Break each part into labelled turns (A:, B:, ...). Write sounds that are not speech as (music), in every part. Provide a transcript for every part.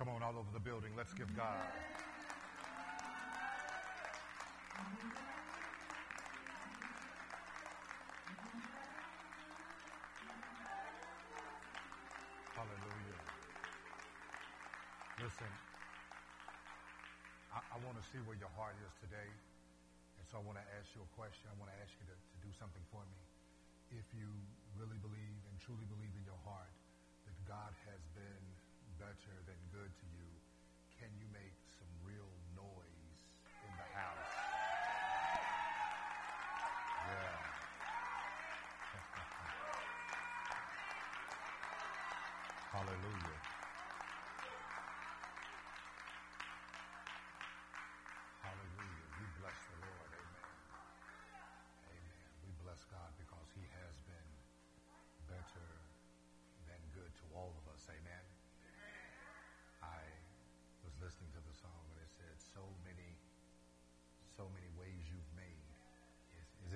A: Come on, all over the building. Let's give God. Hallelujah. Listen, I, I want to see where your heart is today. And so I want to ask you a question. I want to ask you to, to do something for me. If you really believe and truly believe in your heart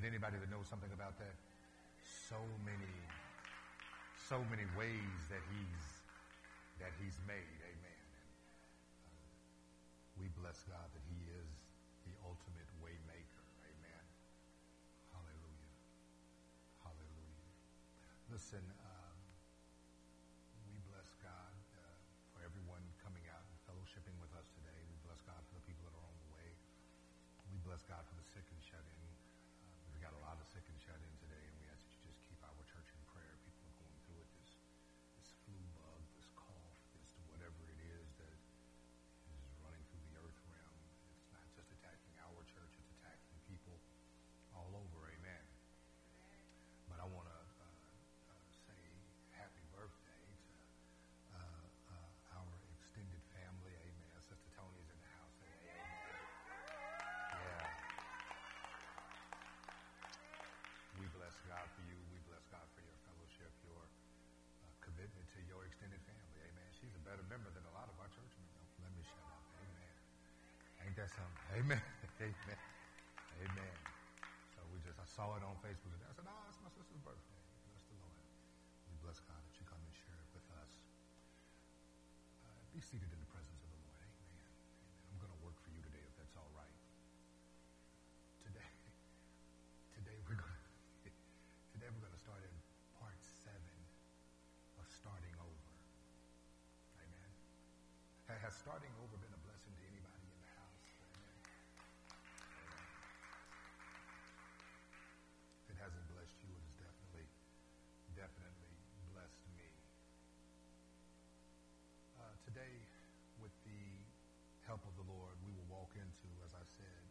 A: anybody that knows something about that? So many, so many ways that he's, that he's made. Amen. Uh, we bless God that he is the ultimate way maker. Amen. Hallelujah. Hallelujah. Listen, That something? (laughs) Amen. Amen. Amen. So we just, I saw it on Facebook today. I said, oh, it's my sister's birthday. Bless the Lord. We bless God that you come and share it with us. Uh, be seated in the presence of the Lord. Amen. Amen. I'm going to work for you today if that's all right. Today, (laughs) today we're going (laughs) to, today we're going to start in part seven of starting over. Amen. Has starting over been the Lord, we will walk into, as I said,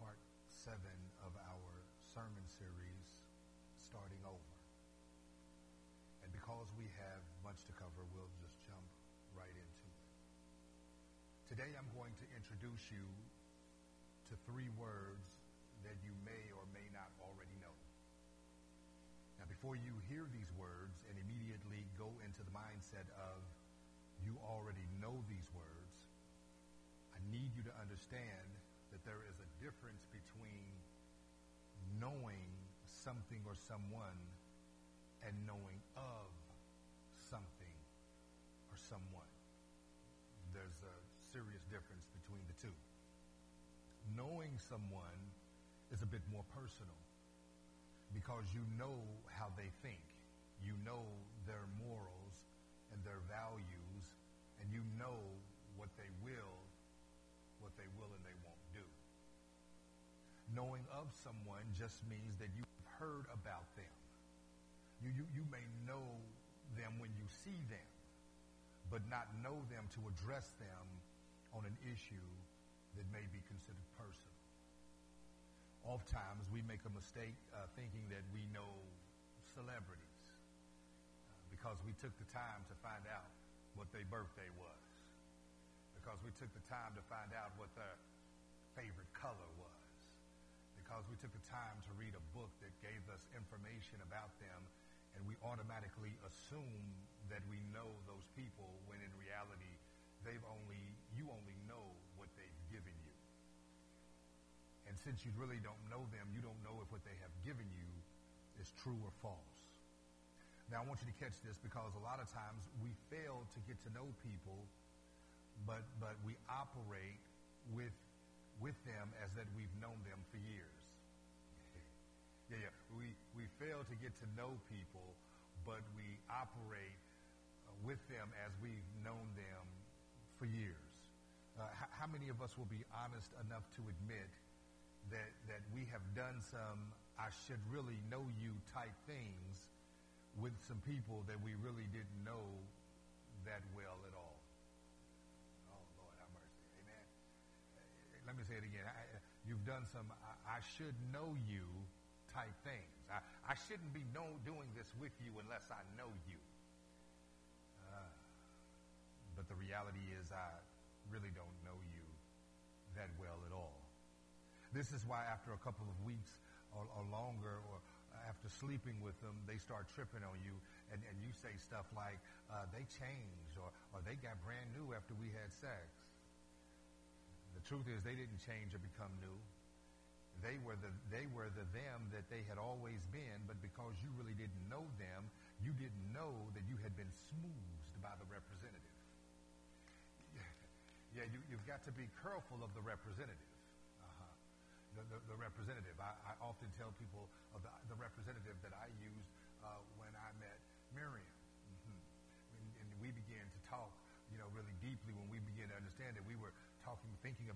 A: part seven of our sermon series, Starting Over. And because we have much to cover, we'll just jump right into it. Today I'm going to introduce you to three words that you may or may not already know. Now, before you hear these words and immediately go into the mindset of you already know these words, I need you to understand that there is a difference between knowing something or someone and knowing of something or someone. There's a serious difference between the two. Knowing someone is a bit more personal because you know how they think. You know their morals and their values, and you know Knowing of someone just means that you've heard about them. You, you, you may know them when you see them, but not know them to address them on an issue that may be considered personal. Oftentimes, we make a mistake uh, thinking that we know celebrities uh, because we took the time to find out what their birthday was, because we took the time to find out what their favorite color was, because we took the time to read a book that gave us information about them, and we automatically assume that we know those people when in reality they've only you only know what they've given you. And since you really don't know them, you don't know if what they have given you is true or false. Now, I want you to catch this because a lot of times we fail to get to know people but but we operate with with them as that we've known them for years. Yeah, yeah. We we fail to get to know people, but we operate uh, with them as we've known them for years. Uh, h- how many of us will be honest enough to admit that that we have done some I should really know you type things with some people that we really didn't know that well at all? Oh Lord. Amen. Uh, Let me say it again. I, you've done some I, I should know you type things. I, I shouldn't be know, doing this with you unless I know you. Uh, but the reality is I really don't know you that well at all. This is why after a couple of weeks or, or longer or after sleeping with them, they start tripping on you and, and you say stuff like, uh, they changed or, or they got brand new after we had sex. The truth is they didn't change or become new. They were the they were the them that they had always been, but because you really didn't know them, you didn't know that you had been smoothed by the representative. Yeah, you, you've got to be careful of the representative. Uh-huh. The, the, the, representative. I, I, often tell people of the, the representative that I used uh, when I met Miriam. Mm-hmm. And, and we began to talk, you know, really deeply when we began to understand that we were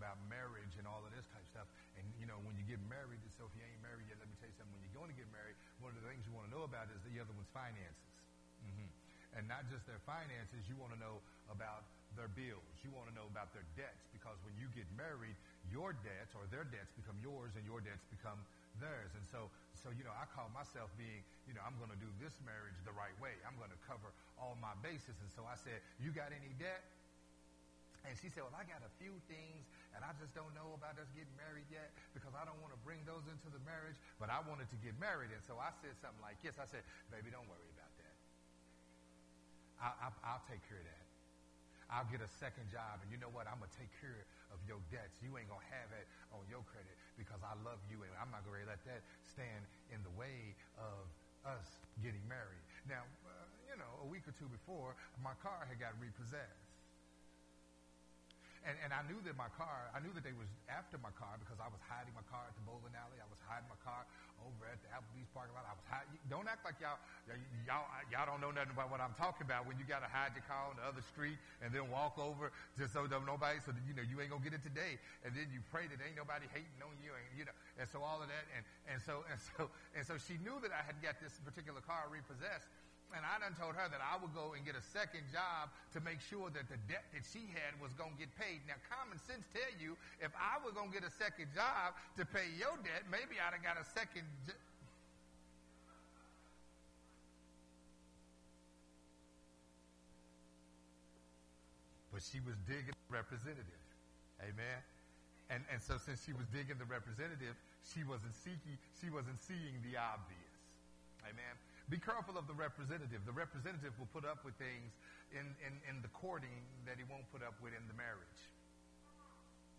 A: about marriage and all of this type of stuff. And, you know, when you get married, so if you ain't married yet, let me tell you something. When you're going to get married, one of the things you want to know about is the other one's finances. Mm-hmm. And not just their finances, you want to know about their bills. You want to know about their debts because when you get married, your debts or their debts become yours and your debts become theirs. And so, so you know, I call myself being, you know, I'm going to do this marriage the right way. I'm going to cover all my bases. And so I said, you got any debt? And she said, well, I got a few things, and I just don't know about us getting married yet because I don't want to bring those into the marriage, but I wanted to get married. And so I said something like this. I said, baby, don't worry about that. I, I, I'll take care of that. I'll get a second job, and you know what? I'm going to take care of your debts. You ain't going to have it on your credit because I love you, and I'm not going to let that stand in the way of us getting married. Now, uh, you know, a week or two before, my car had got repossessed. And, and I knew that my car, I knew that they was after my car because I was hiding my car at the bowling alley. I was hiding my car over at the Applebee's parking lot. I was hiding. Don't act like y'all, y'all, y'all don't know nothing about what I'm talking about when you got to hide your car on the other street and then walk over just so that nobody, so that, you know, you ain't going to get it today. And then you pray that ain't nobody hating on you and, you know, and so all of that. And, and so, and so, and so she knew that I had got this particular car repossessed and I done told her that I would go and get a second job to make sure that the debt that she had was going to get paid. Now, common sense tell you if I was going to get a second job to pay your debt, maybe I'd have got a second. Jo- but she was digging the representative. Amen. And, and so since she was digging the representative, she wasn't seeking, she wasn't seeing the obvious. Amen. Be careful of the representative. The representative will put up with things in, in, in the courting that he won't put up with in the marriage.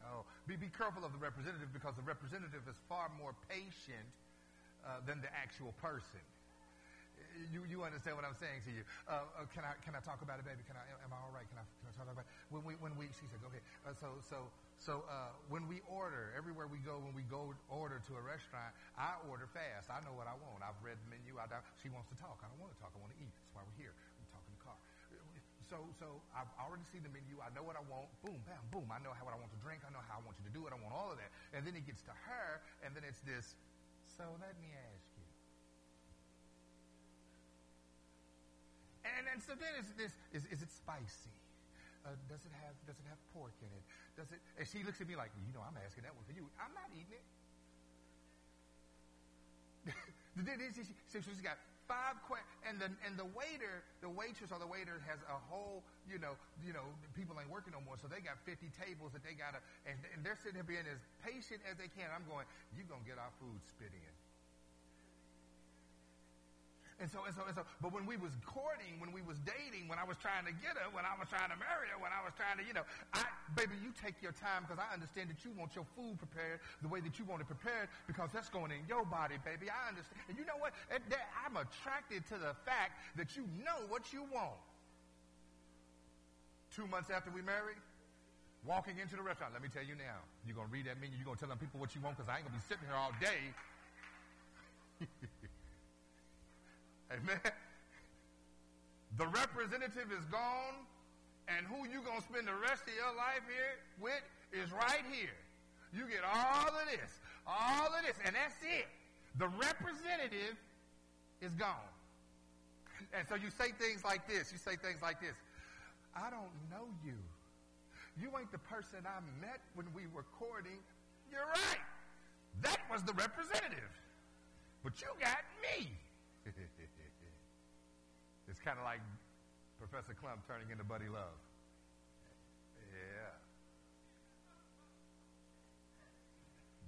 A: Oh, be, be careful of the representative because the representative is far more patient uh, than the actual person. You, you understand what I'm saying to you? Uh, uh, can I can I talk about it, baby? Can I? Am I all right? Can I can I talk about it? When we when we she said, okay. Uh, so so so uh, when we order, everywhere we go, when we go order to a restaurant, I order fast. I know what I want. I've read the menu. I she wants to talk. I don't want to talk. I want to eat. That's why we're here. We talk in the car. So so I've already seen the menu. I know what I want. Boom, bam, boom. I know how what I want to drink. I know how I want you to do it. I want all of that. And then it gets to her, and then it's this. So let me ask you. And, and so then it's this: is, is it spicy? Uh, does it have does it have pork in it? Does it? And she looks at me like, you know, I'm asking that one for you. I'm not eating it. (laughs) so she's got five questions, and the and the waiter, the waitress or the waiter has a whole, you know, you know, people ain't working no more, so they got 50 tables that they gotta, and, and they're sitting here being as patient as they can. I'm going, you gonna get our food spit in. And so, and so, and so, but when we was courting, when we was dating, when I was trying to get her, when I was trying to marry her, when I was trying to, you know, I, baby, you take your time because I understand that you want your food prepared the way that you want it prepared because that's going in your body, baby. I understand. And you know what? I'm attracted to the fact that you know what you want. Two months after we married, walking into the restaurant. Let me tell you now. You're going to read that menu. You're going to tell them people what you want because I ain't going to be sitting here all day. (laughs) Amen. The representative is gone, and who you to spend the rest of your life here with is right here. You get all of this, all of this, and that's it. The representative is gone. And so you say things like this. You say things like this. I don't know you. You ain't the person I met when we were courting. You're right. That was the representative. But you got me. (laughs) it's kind of like Professor Klump turning into Buddy Love. Yeah.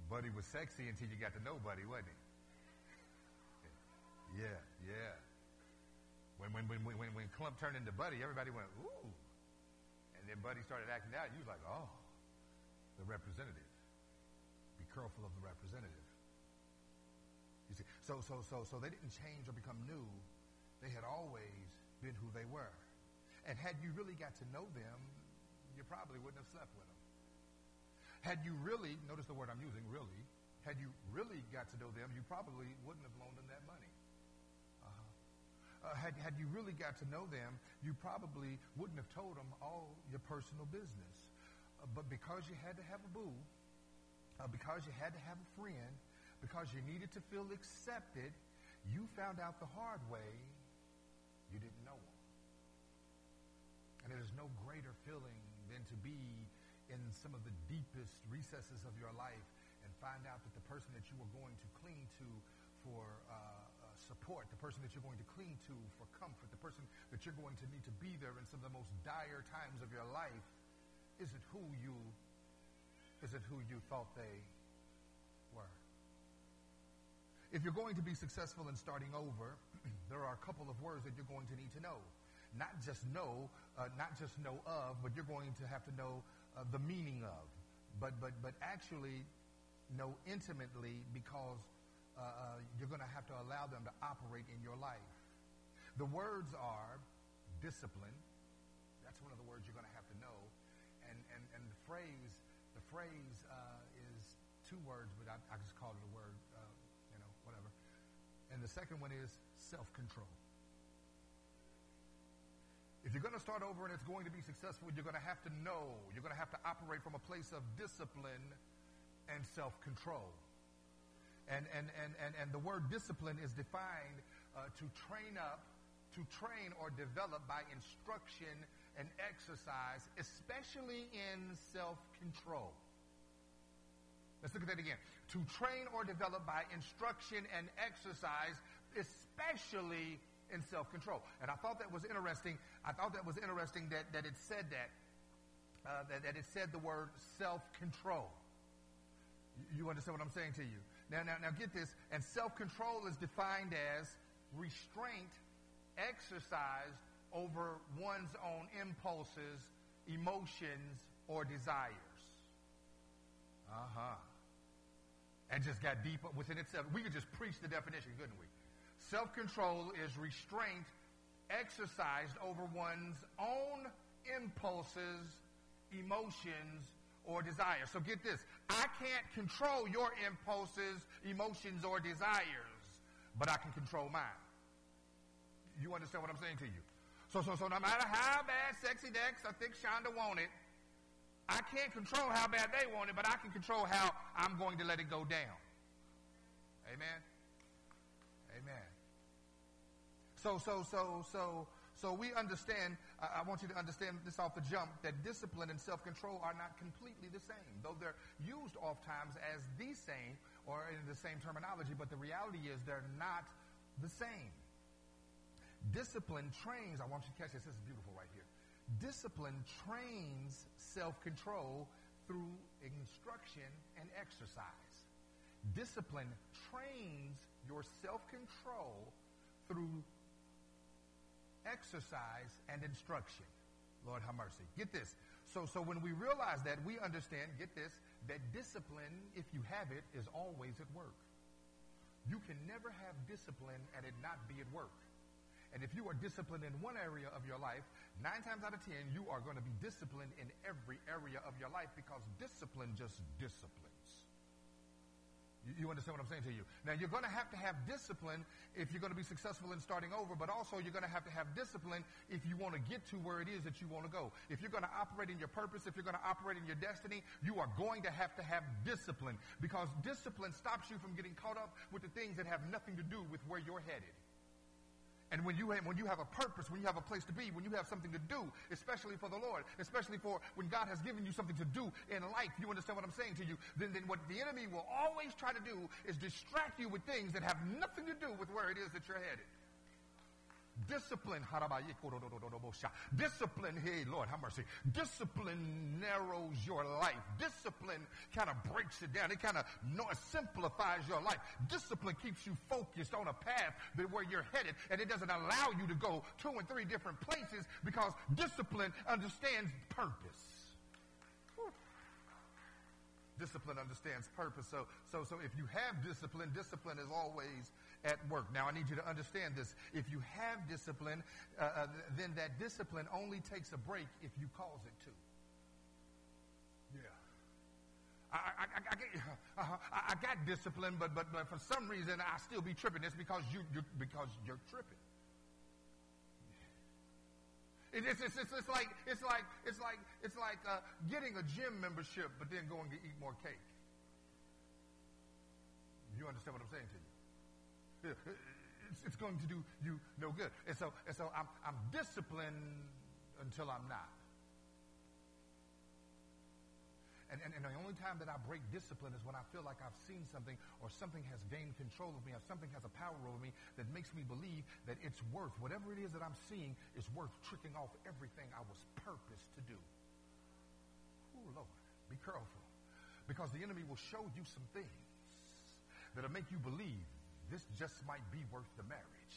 A: Buddy was sexy until you got to know Buddy, wasn't he? Yeah, yeah. When, when, when, when, when Klump turned into Buddy, everybody went, ooh. And then Buddy started acting out. You was like, oh, the representative. Be careful of the representative. You see, so, so, so, so they didn't change or become new. They had always been who they were. And had you really got to know them, you probably wouldn't have slept with them. Had you really, notice the word I'm using, really, had you really got to know them, you probably wouldn't have loaned them that money uh, had, had you really got to know them, you probably wouldn't have told them all your personal business. Uh, but because you had to have a boo, uh, because you had to have a friend, because you needed to feel accepted, you found out the hard way you didn't know them. And there's no greater feeling than to be in some of the deepest recesses of your life and find out that the person that you were going to cling to for uh, support, the person that you're going to cling to for comfort, the person that you're going to need to be there in some of the most dire times of your life, isn't who you isn't who you thought they. If you're going to be successful in starting over, (clears throat) there are a couple of words that you're going to need to know. Not just know, uh, not just know of, but you're going to have to know uh, the meaning of. But, but, but actually know intimately because uh, uh, you're going to have to allow them to operate in your life. The words are discipline. That's one of the words you're going to have to know. And, and, and the phrase, the phrase uh, is two words, but I, I, just call it a word, the second one is self-control. If you're going to start over and it's going to be successful, you're going to have to know. You're going to have to operate from a place of discipline and self-control. And, and, and, and, and the word discipline is defined uh, to train up, to train or develop by instruction and exercise, especially in self-control. Let's look at that again. To train or develop by instruction and exercise, especially in self-control. And I thought that was interesting. I thought that was interesting that, that it said that, uh, that, that it said the word self-control. You understand what I'm saying to you? Now, now, now get this. And self-control is defined as restraint exercised over one's own impulses, emotions, or desires. Uh-huh. And just got deep within itself. We could just preach the definition, couldn't we? Self-control is restraint exercised over one's own impulses, emotions, or desires. So get this. I can't control your impulses, emotions, or desires, but I can control mine. You understand what I'm saying to you? So, so, so no matter how bad Sexy Dex I think Shonda want it, I can't control how bad they want it, but I can control how I'm going to let it go down. Amen? Amen. So, so, so, so, so we understand, I, want you to understand this off the jump, that discipline and self-control are not completely the same, though they're used oftentimes as the same or in the same terminology, but the reality is they're not the same. Discipline trains, I want you to catch this, this is beautiful right here. Discipline trains self-control through instruction and exercise. Discipline trains your self-control through exercise and instruction. Lord have mercy. Get this. So, so when we realize that, we understand, get this, that discipline, if you have it, is always at work. You can never have discipline and it not be at work. And if you are disciplined in one area of your life, nine times out of ten, you are going to be disciplined in every area of your life because discipline just disciplines. You, you understand what I'm saying to you? Now, you're going to have to have discipline if you're going to be successful in starting over, but also you're going to have to have discipline if you want to get to where it is that you want to go. If you're going to operate in your purpose, if you're going to operate in your destiny, you are going to have to have discipline because discipline stops you from getting caught up with the things that have nothing to do with where you're headed. And when you, have, when you have a purpose, when you have a place to be, when you have something to do, especially for the Lord, especially for when God has given you something to do in life, you understand what I'm saying to you, then, then what the enemy will always try to do is distract you with things that have nothing to do with where it is that you're headed. Discipline, discipline, hey Lord, have mercy. Discipline narrows your life. Discipline kind of breaks it down. It kind of simplifies your life. Discipline keeps you focused on a path where you're headed, and it doesn't allow you to go two and three different places because discipline understands purpose. Discipline understands purpose. So, so, so if you have discipline, discipline is always at work. Now, I need you to understand this. If you have discipline, uh, uh, then that discipline only takes a break if you cause it to. Yeah. I, I, I, I, get, uh, I got discipline, but, but, but for some reason I still be tripping. It's because, you, you because you're tripping. It's, it's, it's, it's, like it's like it's like it's like uh, getting a gym membership, but then going to eat more cake. You understand what I'm saying to you? It's, it's going to do you no good. And so, and so I'm, I'm disciplined until I'm not. And, and, and, the only time that I break discipline is when I feel like I've seen something or something has gained control of me or something has a power over me that makes me believe that it's worth, whatever it is that I'm seeing is worth tricking off everything I was purposed to do. Oh, Lord, be careful. Because the enemy will show you some things that'll make you believe this just might be worth the marriage.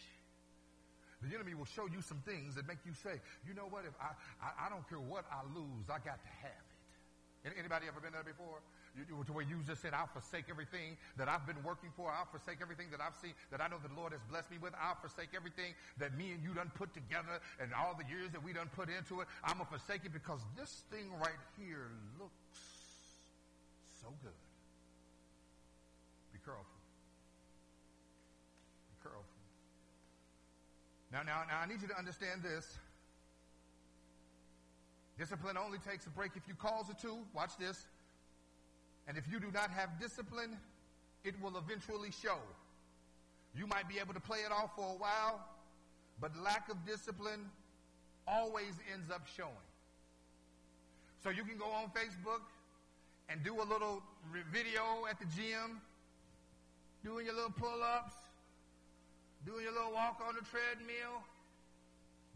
A: The enemy will show you some things that make you say, you know what, if I, I, I don't care what I lose, I got to have it. Anybody ever been there before? You, to where you just said, I'll forsake everything that I've been working for. I'll forsake everything that I've seen, that I know the Lord has blessed me with. I'll forsake everything that me and you done put together and all the years that we done put into it. I'm going to forsake it because this thing right here looks so good. Be careful. Now, now, now, I need you to understand this. Discipline only takes a break if you cause it to. Watch this. And if you do not have discipline, it will eventually show. You might be able to play it off for a while, but lack of discipline always ends up showing. So you can go on Facebook and do a little video at the gym, doing your little pull ups, doing your little walk on the treadmill,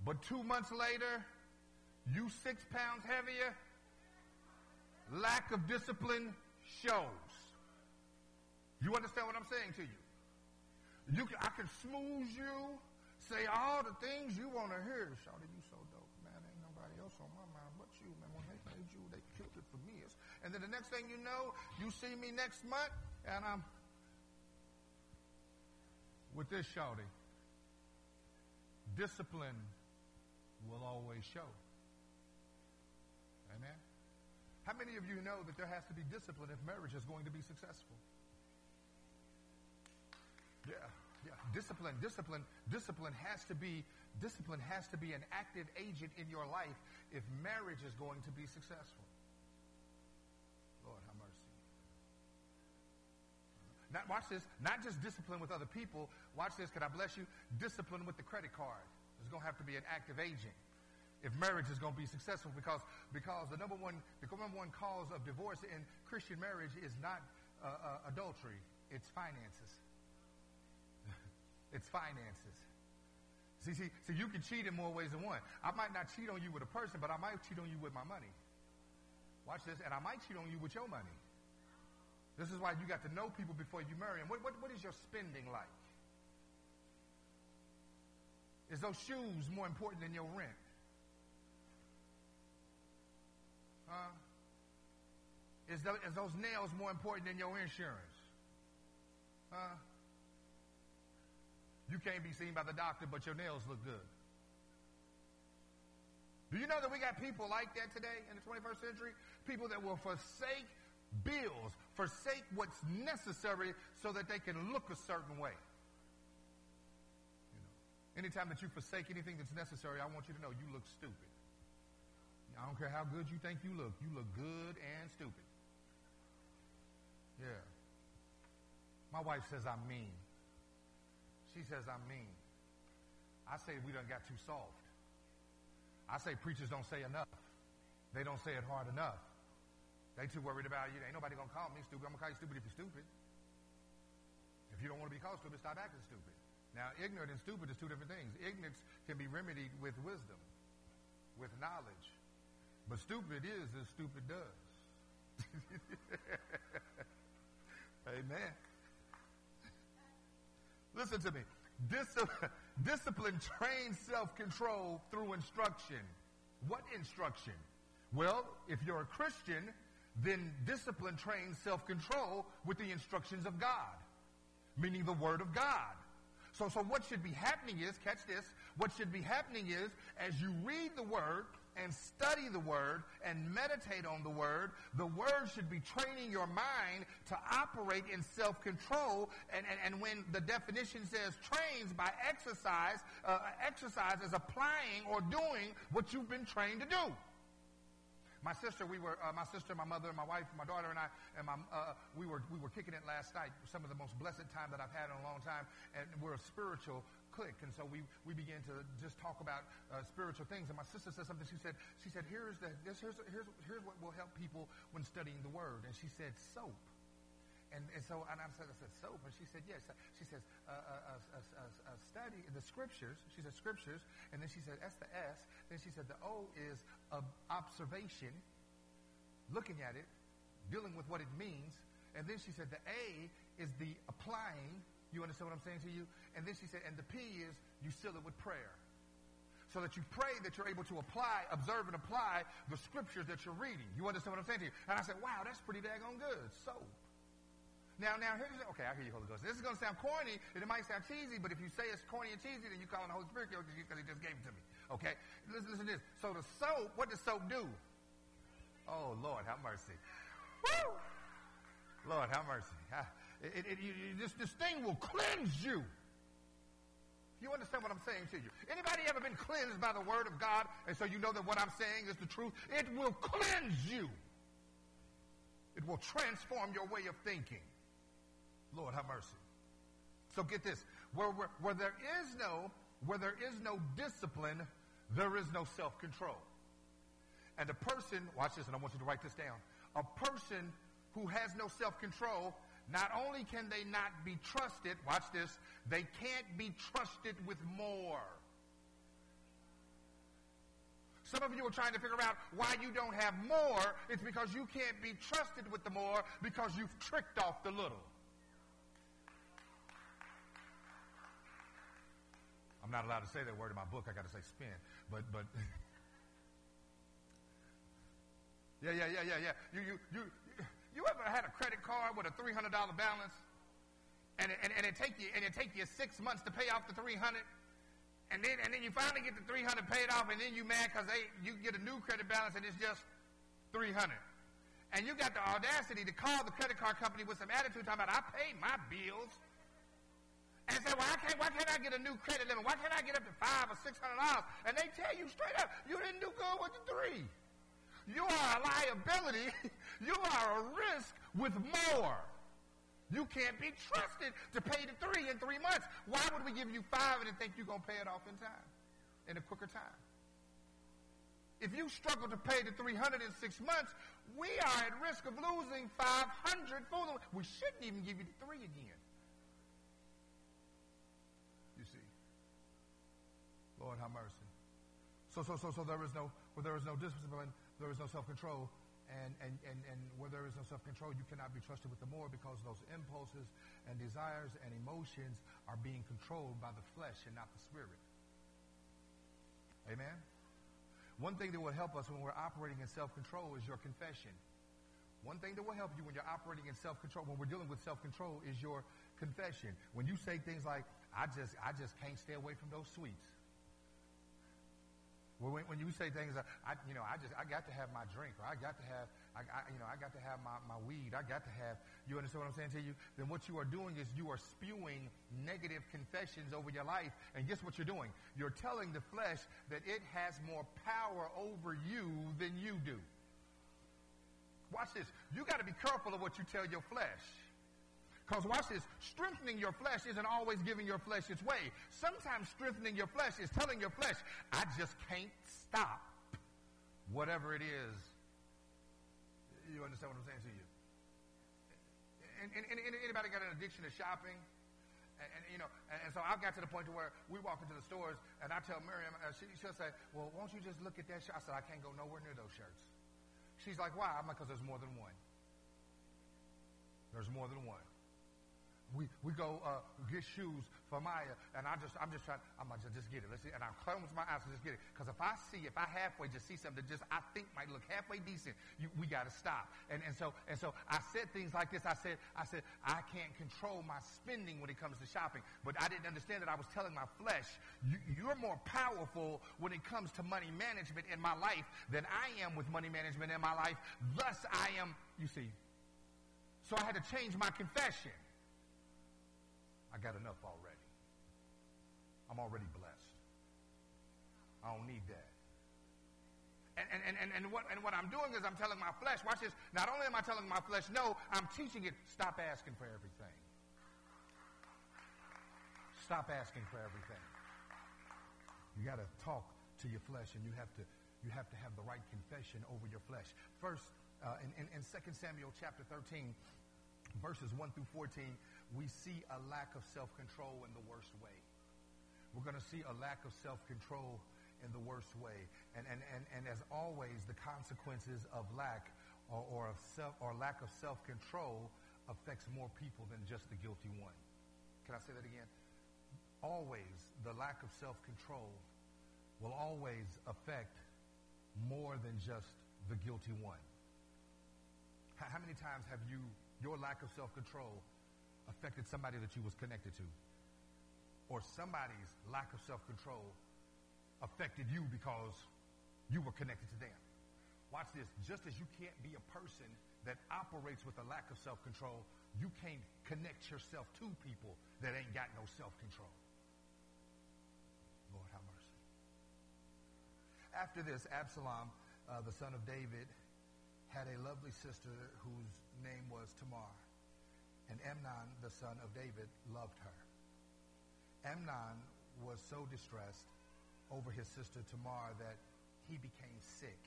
A: but two months later, you six pounds heavier, lack of discipline shows. You understand what I'm saying to you? You can, I can smooth you, say all the things you want to hear. Shawty, you so dope, man. Ain't nobody else on my mind but you, man. When they made you, they killed it for me. And then the next thing you know, you see me next month, and I'm with this shouting. Discipline will always show. Amen. How many of you know that there has to be discipline if marriage is going to be successful? Yeah, yeah. Discipline, discipline, discipline has to be discipline has to be an active agent in your life if marriage is going to be successful. Not, watch this, not just discipline with other people. Watch this, can I bless you? Discipline with the credit card. There's going to have to be an active agent if marriage is going to be successful because, because the, number one, the number one cause of divorce in Christian marriage is not uh, uh, adultery, it's finances. (laughs) it's finances. See, see, see, you can cheat in more ways than one. I might not cheat on you with a person, but I might cheat on you with my money. Watch this, and I might cheat on you with your money. This is why you got to know people before you marry them. What, what, what is your spending like? Is those shoes more important than your rent? Huh? Is, the, is those nails more important than your insurance? Huh? You can't be seen by the doctor, but your nails look good. Do you know that we got people like that today in the 21st century? People that will forsake bills, forsake what's necessary so that they can look a certain way. You know, anytime that you forsake anything that's necessary, I want you to know you look stupid. I don't care how good you think you look. You look good and stupid. Yeah. My wife says I'm mean. She says I'm mean. I say we done got too soft. I say preachers don't say enough. They don't say it hard enough. They too worried about you. Ain't nobody gonna call me stupid. I'm gonna call you stupid if you're stupid. If you don't want to be called stupid, stop acting stupid. Now, ignorant and stupid is two different things. Ignorance can be remedied with wisdom, with knowledge. But stupid is as stupid does. (laughs) Amen. Listen to me. Dis- discipline trains self-control through instruction. What instruction? Well, if you're a Christian, then discipline trains self-control with the instructions of God, meaning the Word of God. So, so what should be happening is, catch this, what should be happening is, as you read the Word, and study the Word and meditate on the Word, the Word should be training your mind to operate in self-control. And, and, and when the definition says trains by exercise, uh, exercise is applying or doing what you've been trained to do. My sister, we were, uh, my sister, my mother, my wife, my daughter, and I, and my, uh, we were, we were kicking it last night. Some of the most blessed time that I've had in a long time, and we're a spiritual click. And so we, we began to just talk about uh, spiritual things. And my sister said something. She said, she said, here's, the, this, here's, here's, here's what will help people when studying the word. And she said, soap. And, and so, and I said, I said, soap. And she said, yes. She says, a, uh, uh, uh study the scriptures. She said, scriptures. And then she said, S the S. Then she said, the O is observation, looking at it, dealing with what it means. And then she said, the A is the applying, you understand what I'm saying to you? And then she said, and the P is you seal it with prayer. So that you pray that you're able to apply, observe and apply the scriptures that you're reading. You understand what I'm saying to you? And I said, wow, that's pretty daggone good. So, now, now, here's, okay, I hear you, Holy Ghost. This is going to sound corny, and it might sound cheesy, but if you say it's corny and cheesy, then you call on the Holy Spirit because he just gave it to me. Okay? Listen, listen to this. So the soap, what does soap do? Oh, Lord, have mercy. Woo! Lord, have mercy. It, it, you, this, this thing will cleanse you. You understand what I'm saying to you? Anybody ever been cleansed by the word of God and so you know that what I'm saying is the truth? It will cleanse you. It will transform your way of thinking. Lord, have mercy. So get this. Where, where, where there is no, where there is no discipline, there is no self-control. And a person, watch this, and I want you to write this down. A person who has no self-control not only can they not be trusted, watch this, they can't be trusted with more. Some of you are trying to figure out why you don't have more. It's because you can't be trusted with the more because you've tricked off the little. I'm not allowed to say that word in my book. I got to say spin. But, but, (laughs) yeah, yeah, yeah, yeah, yeah. You, you, you, you ever had a credit card with a $300 balance and it, and, and it take you and it take you six months to pay off the 300 and then and then you finally get the 300 paid off and then you mad because they you get a new credit balance and it's just 300 and you got the audacity to call the credit card company with some attitude talking about I paid my bills and say, well, I can't, why can't I get a new credit limit? Why can't I get up to five or six hundred dollars? And they tell you straight up, you didn't do good with the three. You are a liability. (laughs) you are a risk with more. You can't be trusted to pay the three in three months. Why would we give you five and think you're going to pay it off in time, in a quicker time? If you struggle to pay the 300 in six months, we are at risk of losing 500 for. We shouldn't even give you the three again. You see. Lord, have mercy. So, so, so, so there is no, well, there is no discipline there is no self-control. And, and, and, and where there is no self-control, you cannot be trusted with the more because those impulses and desires and emotions are being controlled by the flesh and not the spirit. Amen? One thing that will help us when we're operating in self-control is your confession. One thing that will help you when you're operating in self-control, when we're dealing with self-control, is your confession. When you say things like, I just, I just can't stay away from those sweets. When, when you say things, I, you know, I just, I got to have my drink, or I got to have, I, I, you know, I got to have my, my weed. I got to have, you understand what I'm saying to you? Then what you are doing is you are spewing negative confessions over your life. And guess what you're doing? You're telling the flesh that it has more power over you than you do. Watch this. You got to be careful of what you tell your flesh. Because watch this, strengthening your flesh isn't always giving your flesh its way. Sometimes strengthening your flesh is telling your flesh, I just can't stop whatever it is. You understand what I'm saying to you? And, and, and anybody got an addiction to shopping? And, and, you know, and, and, so I got to the point to where we walk into the stores, and I tell Miriam, uh, she, she'll say, "Well, won't you just look at that shirt?" I said, "I can't go nowhere near those shirts." She's like, "Why?" I'm like, "Because there's more than one. There's more than one." We, we go uh, get shoes for Maya, and I just I'm just trying. I'm like, just get it. Let's see. And I close my eyes and just get it. Because if I see, if I halfway just see something that just I think might look halfway decent, you, we got to stop. And and so and so I said things like this. I said I said I can't control my spending when it comes to shopping, but I didn't understand that I was telling my flesh, you, you're more powerful when it comes to money management in my life than I am with money management in my life. Thus, I am. You see. So I had to change my confession. I got enough already. I'm already blessed. I don't need that. And, and, and, and, what, and what I'm doing is I'm telling my flesh, watch this, not only am I telling my flesh no, I'm teaching it, stop asking for everything. Stop asking for everything. You got to talk to your flesh and you have to, you have to have the right confession over your flesh. First, uh, in, in, in 2 Samuel chapter 13, verses 1 through 14, we see a lack of self-control in the worst way. We're going to see a lack of self-control in the worst way. And, and, and, and as always, the consequences of lack or, or, of self, or lack of self-control affects more people than just the guilty one. Can I say that again? Always, the lack of self-control will always affect more than just the guilty one. How, how many times have you, your lack of self-control affected somebody that you was connected to. Or somebody's lack of self-control affected you because you were connected to them. Watch this. Just as you can't be a person that operates with a lack of self-control, you can't connect yourself to people that ain't got no self-control. Lord, have mercy. After this, Absalom, uh, the son of David, had a lovely sister whose name was Tamar. And Amnon, the son of David, loved her. Amnon was so distressed over his sister Tamar that he became sick,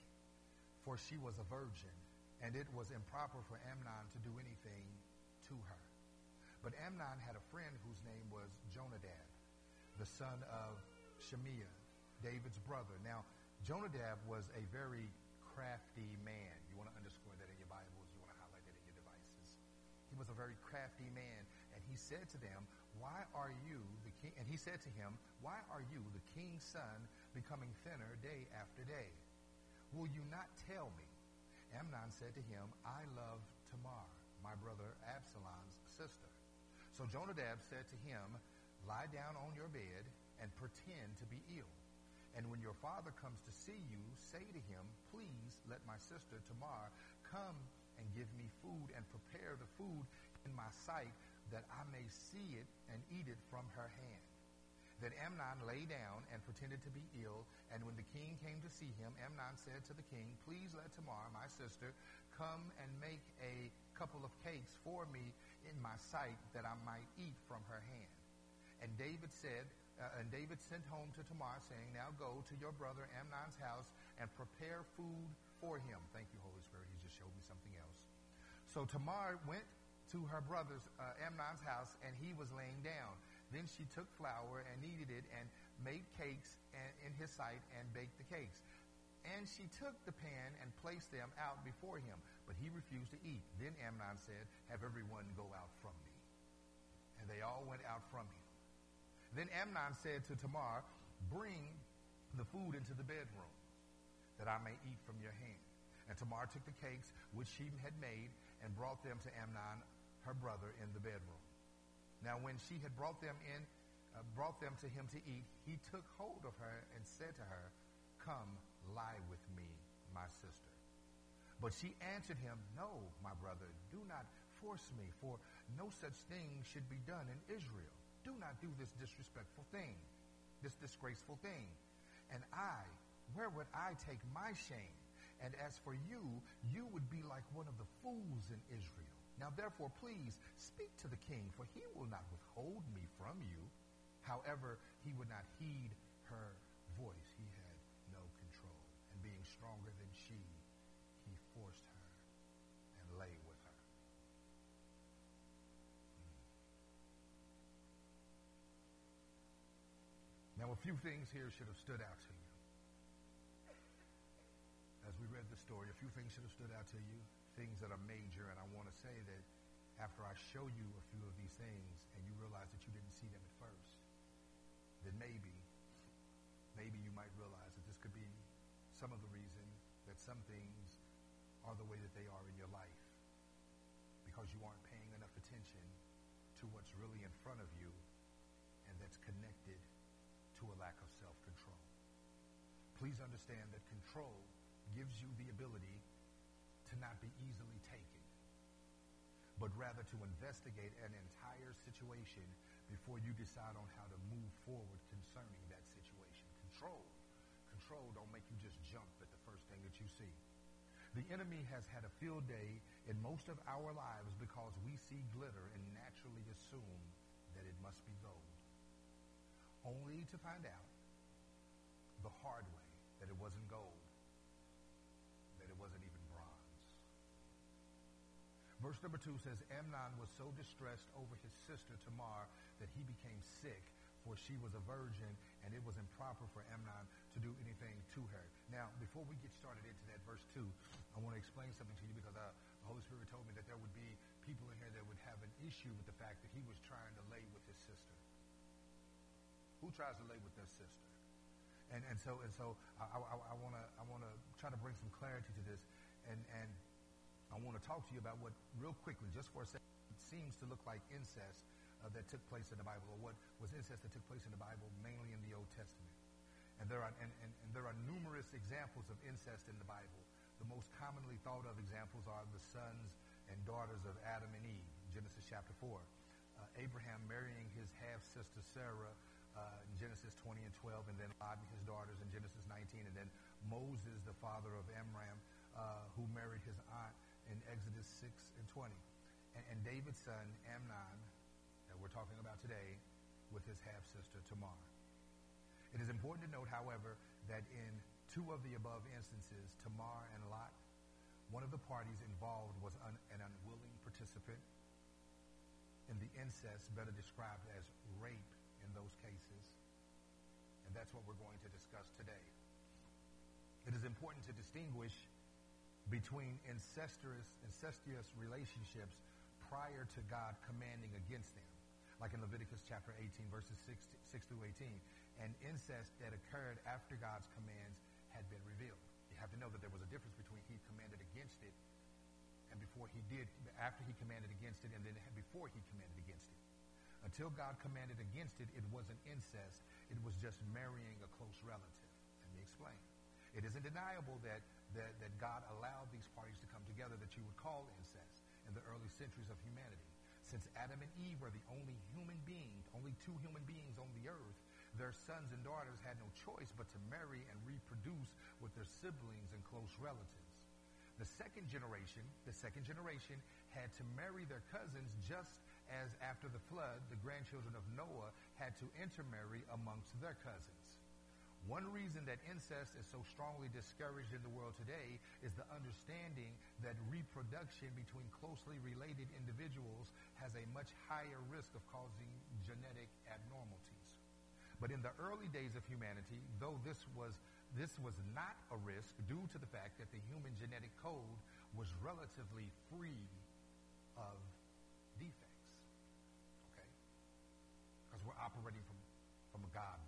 A: for she was a virgin, and it was improper for Amnon to do anything to her. But Amnon had a friend whose name was Jonadab, the son of Shimeah, David's brother. Now, Jonadab was a very crafty man. Was a very crafty man. And he said to them, Why are you the king? And he said to him, Why are you, the king's son, becoming thinner day after day? Will you not tell me? Amnon said to him, I love Tamar, my brother Absalom's sister. So Jonadab said to him, Lie down on your bed and pretend to be ill. And when your father comes to see you, say to him, Please let my sister Tamar come and give me food and prepare the food in my sight that I may see it and eat it from her hand. Then Amnon lay down and pretended to be ill, and when the king came to see him, Amnon said to the king, Please let Tamar, my sister, come and make a couple of cakes for me in my sight that I might eat from her hand. And David said, uh, and David sent home to Tamar, saying, Now go to your brother Amnon's house and prepare food for him. Thank you, Holy Spirit. You just showed me something else. So Tamar went to her brother's uh, Amnon's house, and he was laying down. Then she took flour and kneaded it and made cakes and, in his sight and baked the cakes. And she took the pan and placed them out before him, but he refused to eat. Then Amnon said, Have everyone go out from me. And they all went out from him. Then Amnon said to Tamar, Bring the food into the bedroom, that I may eat from your hand. And Tamar took the cakes which she had made and brought them to Amnon her brother in the bedroom. Now, when she had brought them in, uh, brought them to him to eat, he took hold of her and said to her, Come, lie with me, my sister. But she answered him, No, my brother, do not force me, for no such thing should be done in Israel. Do not do this disrespectful thing, this disgraceful thing. And I, where would I take my shame? And as for you, you would be like one of the fools in Israel. Now therefore, please speak to the king, for he will not withhold me from you. However, he would not heed her voice. He had no control. And being stronger than she, he forced her and lay with her. Mm. Now, a few things here should have stood out to you. We read the story, a few things should have stood out to you, things that are major, and I want to say that after I show you a few of these things and you realize that you didn't see them at first, then maybe, maybe you might realize that this could be some of the reason that some things are the way that they are in your life because you aren't paying enough attention to what's really in front of you and that's connected to a lack of self-control. Please understand that control gives you the ability to not be easily taken, but rather to investigate an entire situation before you decide on how to move forward concerning that situation. Control. Control don't make you just jump at the first thing that you see. The enemy has had a field day in most of our lives because we see glitter and naturally assume that it must be gold. Only to find out the hard way that it wasn't gold, that it wasn't even bronze. Verse number two says, Amnon was so distressed over his sister Tamar that he became sick, for she was a virgin, and it was improper for Amnon to do anything to her. Now, before we get started into that verse two, I want to explain something to you because uh, the Holy Spirit told me that there would be people in here that would have an issue with the fact that he was trying to lay with his sister. Who tries to lay with their sister? And and so and so I, want to I want to try to bring some clarity to this, and and I want to talk to you about what real quickly, just for a second, seems to look like incest uh, that took place in the Bible, or what was incest that took place in the Bible, mainly in the Old Testament. And there are and, and, and there are numerous examples of incest in the Bible. The most commonly thought of examples are the sons and daughters of Adam and Eve, Genesis chapter 4. Uh, Abraham marrying his half-sister Sarah uh, in Genesis 20 and 12, and then Lot and his daughters in Genesis 19, and then Moses, the father of Amram, uh, who married his aunt in Exodus 6 and 20. And, and David's son, Amnon, that we're talking about today, with his half-sister Tamar. It is important to note, however, that in two of the above instances, Tamar and Lot, one of the parties involved was un, an unwilling participant in the incest, better described as rape in those cases. And that's what we're going to discuss today. It is important to distinguish between incestuous, incestuous relationships prior to God commanding against them, like in Leviticus chapter 18, verses 6, 6 through 18, and incest that occurred after God's commands had been revealed. You have to know that there was a difference between he commanded against it and before he did, after he commanded against it, and then before he commanded against it. Until God commanded against it, it wasn't incest. It was just marrying a close relative. Let me explain. It is undeniable that, that, that God allowed these parties to come together that you would call incest in the early centuries of humanity. Since Adam and Eve were the only human beings, only two human beings on the earth, their sons and daughters had no choice but to marry and reproduce with their siblings and close relatives. The second generation, the second generation had to marry their cousins just as after the flood, the grandchildren of Noah had to intermarry amongst their cousins. One reason that incest is so strongly discouraged in the world today is the understanding that reproduction between closely related individuals has a much higher risk of causing genetic abnormalities. But in the early days of humanity, though this was this was not a risk due to the fact that the human genetic code was relatively free of defects. Okay? Because we're operating from, from a God.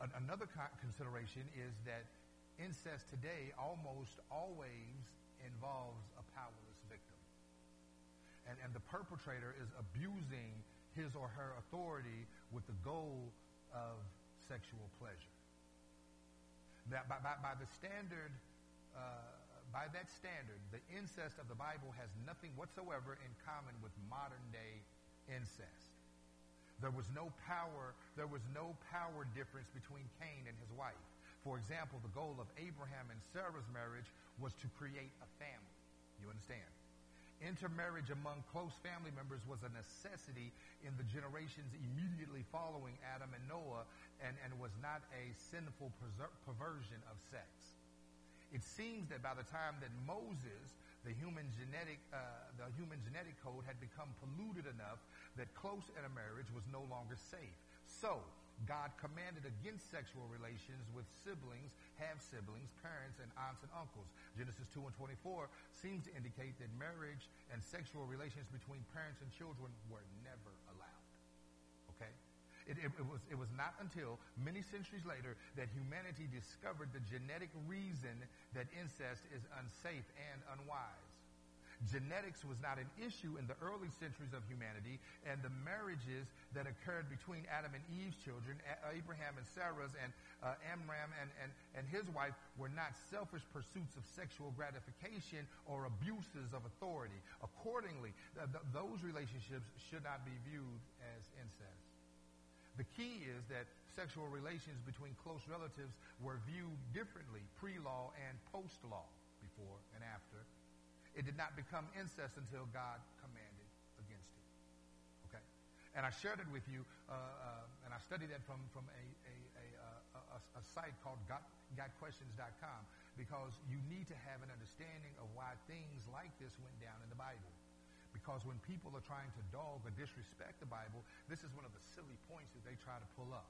A: A- another consideration is that incest today almost always involves a powerless victim. And, and the perpetrator is abusing his or her authority with the goal of sexual pleasure. That by, by, by the standard, uh, by that standard, the incest of the Bible has nothing whatsoever in common with modern day incest. There was no power, there was no power difference between Cain and his wife. For example, the goal of Abraham and Sarah's marriage was to create a family. You understand? Intermarriage among close family members was a necessity in the generations immediately following Adam and Noah and, and was not a sinful perversion of sex. It seems that by the time that Moses, the human genetic, uh, the human genetic code had become polluted enough that close intermarriage was no longer safe. So, God commanded against sexual relations with siblings, half siblings, parents, and aunts and uncles. Genesis 2 and 24 seems to indicate that marriage and sexual relations between parents and children were never? It, it, it, was, it was not until many centuries later that humanity discovered the genetic reason that incest is unsafe and unwise. Genetics was not an issue in the early centuries of humanity, and the marriages that occurred between Adam and Eve's children, Abraham and Sarah's, and uh, Amram and, and, and his wife, were not selfish pursuits of sexual gratification or abuses of authority. Accordingly, th- th- those relationships should not be viewed as incest. The key is that sexual relations between close relatives were viewed differently pre-law and post-law, before and after. It did not become incest until God commanded against it. Okay? And I shared it with you, uh, uh, and I studied that from, from a, a, a, a, a site called Got, GotQuestions.com because you need to have an understanding of why things like this went down in the Bible. Because when people are trying to dog or disrespect the Bible, this is one of the silly points that they try to pull up.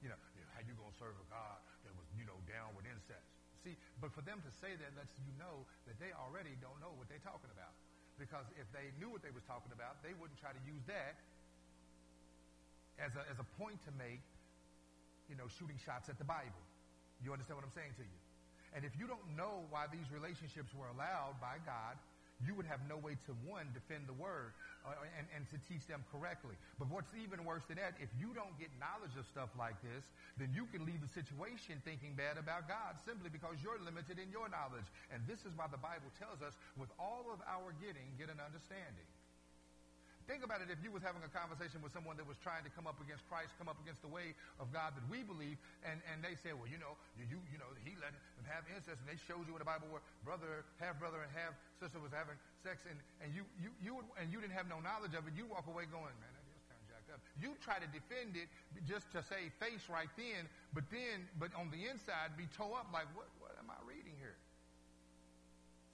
A: You know, how you going to serve a God that was, you know, down with incest? See, but for them to say that lets you know that they already don't know what they're talking about. Because if they knew what they was talking about, they wouldn't try to use that as a, as a point to make, you know, shooting shots at the Bible. You understand what I'm saying to you? And if you don't know why these relationships were allowed by God, you would have no way to, one, defend the word uh, and, and to teach them correctly. But what's even worse than that, if you don't get knowledge of stuff like this, then you can leave the situation thinking bad about God simply because you're limited in your knowledge. And this is why the Bible tells us, with all of our getting, get an understanding. Think about it if you was having a conversation with someone that was trying to come up against Christ, come up against the way of God that we believe, and, and they say, well, you know, you, you know, he let them have incest, and they showed you in the Bible where brother, half brother, and half sister was having sex, and, and you, you, you would, and you didn't have no knowledge of it, you walk away going, man, that is kind of jacked up. You try to defend it just to say face right then, but then, but on the inside be toe up like, what, what am I reading here?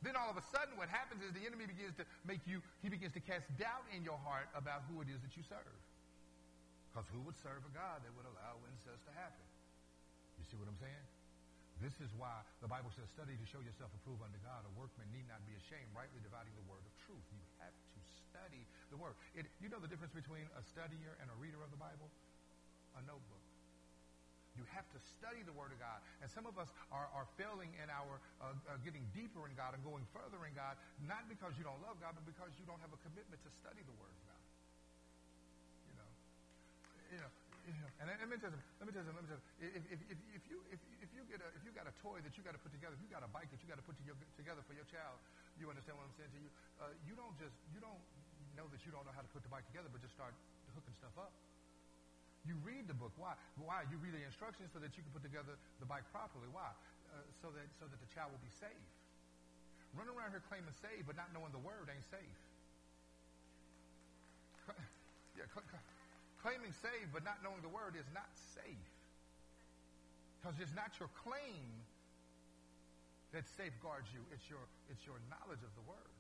A: Then all of a sudden, what happens is the enemy begins to make you, he begins to cast doubt in your heart about who it is that you serve. Because who would serve a God that would allow incest to happen? You see what I'm saying? This is why the Bible says, study to show yourself approved unto God. A workman need not be ashamed, rightly dividing the word of truth. You have to study the word. It, you know the difference between a studier and a reader of the Bible? A notebook. You have to study the Word of God. And some of us are, are failing in our uh, uh, getting deeper in God and going further in God, not because you don't love God, but because you don't have a commitment to study the Word of God. You know, you know, you know. And let me tell you, let me tell you, let me tell you. If, if, if, if you if, if you get a if you got a toy that you got to put together, if you got a bike that you got to put to your, together for your child, you understand what I'm saying to you? Uh, you don't just you don't know that you don't know how to put the bike together, but just start hooking stuff up. You read the book. Why? Why? You read the instructions so that you can put together the bike properly. Why? Uh, so that so that the child will be safe. Running around here claiming safe, but not knowing the word ain't safe. (laughs) yeah, cl- cl- claiming safe, but not knowing the word is not safe. Because it's not your claim that safeguards you. It's your it's your knowledge of the word.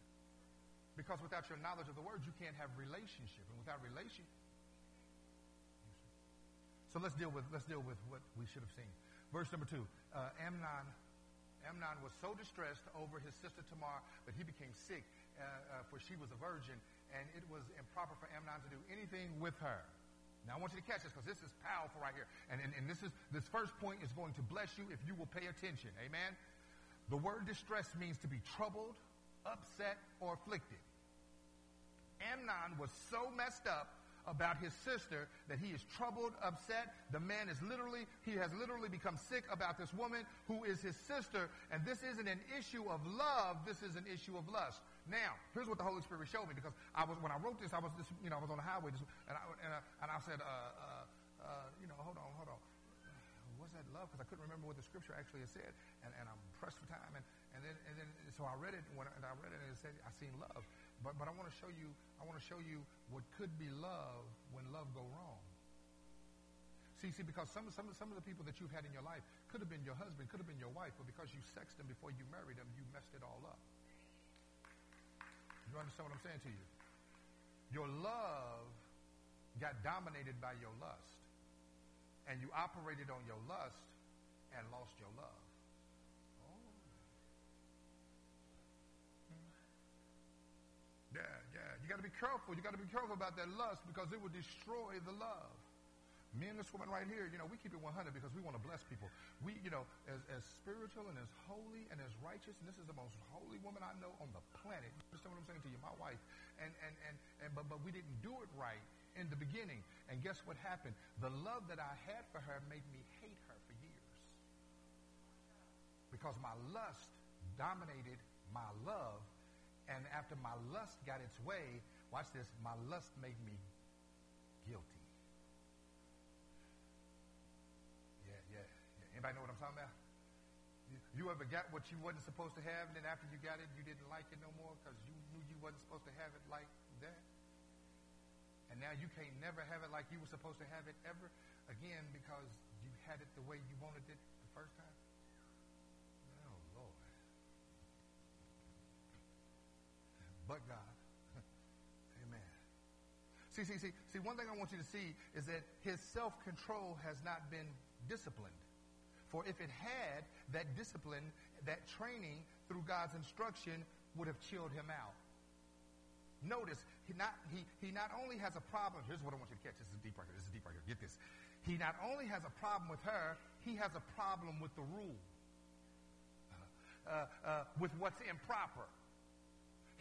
A: Because without your knowledge of the word, you can't have relationship, and without relationship so let's deal with let's deal with what we should have seen. Verse number two. Uh, Amnon, Amnon was so distressed over his sister Tamar that he became sick, uh, uh, for she was a virgin, and it was improper for Amnon to do anything with her. Now I want you to catch this because this is powerful right here, and, and and this is this first point is going to bless you if you will pay attention. Amen. The word distress means to be troubled, upset, or afflicted. Amnon was so messed up about his sister that he is troubled, upset. The man is literally, he has literally become sick about this woman who is his sister. And this isn't an issue of love. This is an issue of lust. Now, here's what the Holy Spirit showed me because I was, when I wrote this, I was just, you know, I was on the highway just, and, I, and, I, and I said, uh, uh, uh, you know, hold on, hold on. What's that love? Because I couldn't remember what the scripture actually said. And, and I'm pressed for time. And, and then, and then, so I read it, when and I read it, and it said, I seen love. But, but I want to show you, I want to show you what could be love when love go wrong. See, see, because some, some, some of the people that you've had in your life could have been your husband, could have been your wife, but because you sexed them before you married them, you messed it all up. You understand what I'm saying to you? Your love got dominated by your lust, and you operated on your lust and lost your love. Got to be careful. You got to be careful about that lust because it will destroy the love. Me and this woman right here, you know, we keep it 100 because we want to bless people. We, you know, as, as spiritual and as holy and as righteous, and this is the most holy woman I know on the planet. You understand what I'm saying to you? My wife. And, and, and, and but, but we didn't do it right in the beginning. And guess what happened? The love that I had for her made me hate her for years. Because my lust dominated my love and after my lust got its way, watch this, my lust made me guilty. Yeah, yeah, yeah. Anybody know what I'm talking about? You, you ever got what you wasn't supposed to have, and then after you got it, you didn't like it no more because you knew you wasn't supposed to have it like that? And now you can't never have it like you were supposed to have it ever again because you had it the way you wanted it the first time? But God. (laughs) Amen. See, see, see, see, one thing I want you to see is that his self-control has not been disciplined. For if it had, that discipline, that training through God's instruction would have chilled him out. Notice, he not, he, he not only has a problem, here's what I want you to catch. This is deep right here. This is deep right here. Get this. He not only has a problem with her, he has a problem with the rule, uh, uh, uh, with what's improper.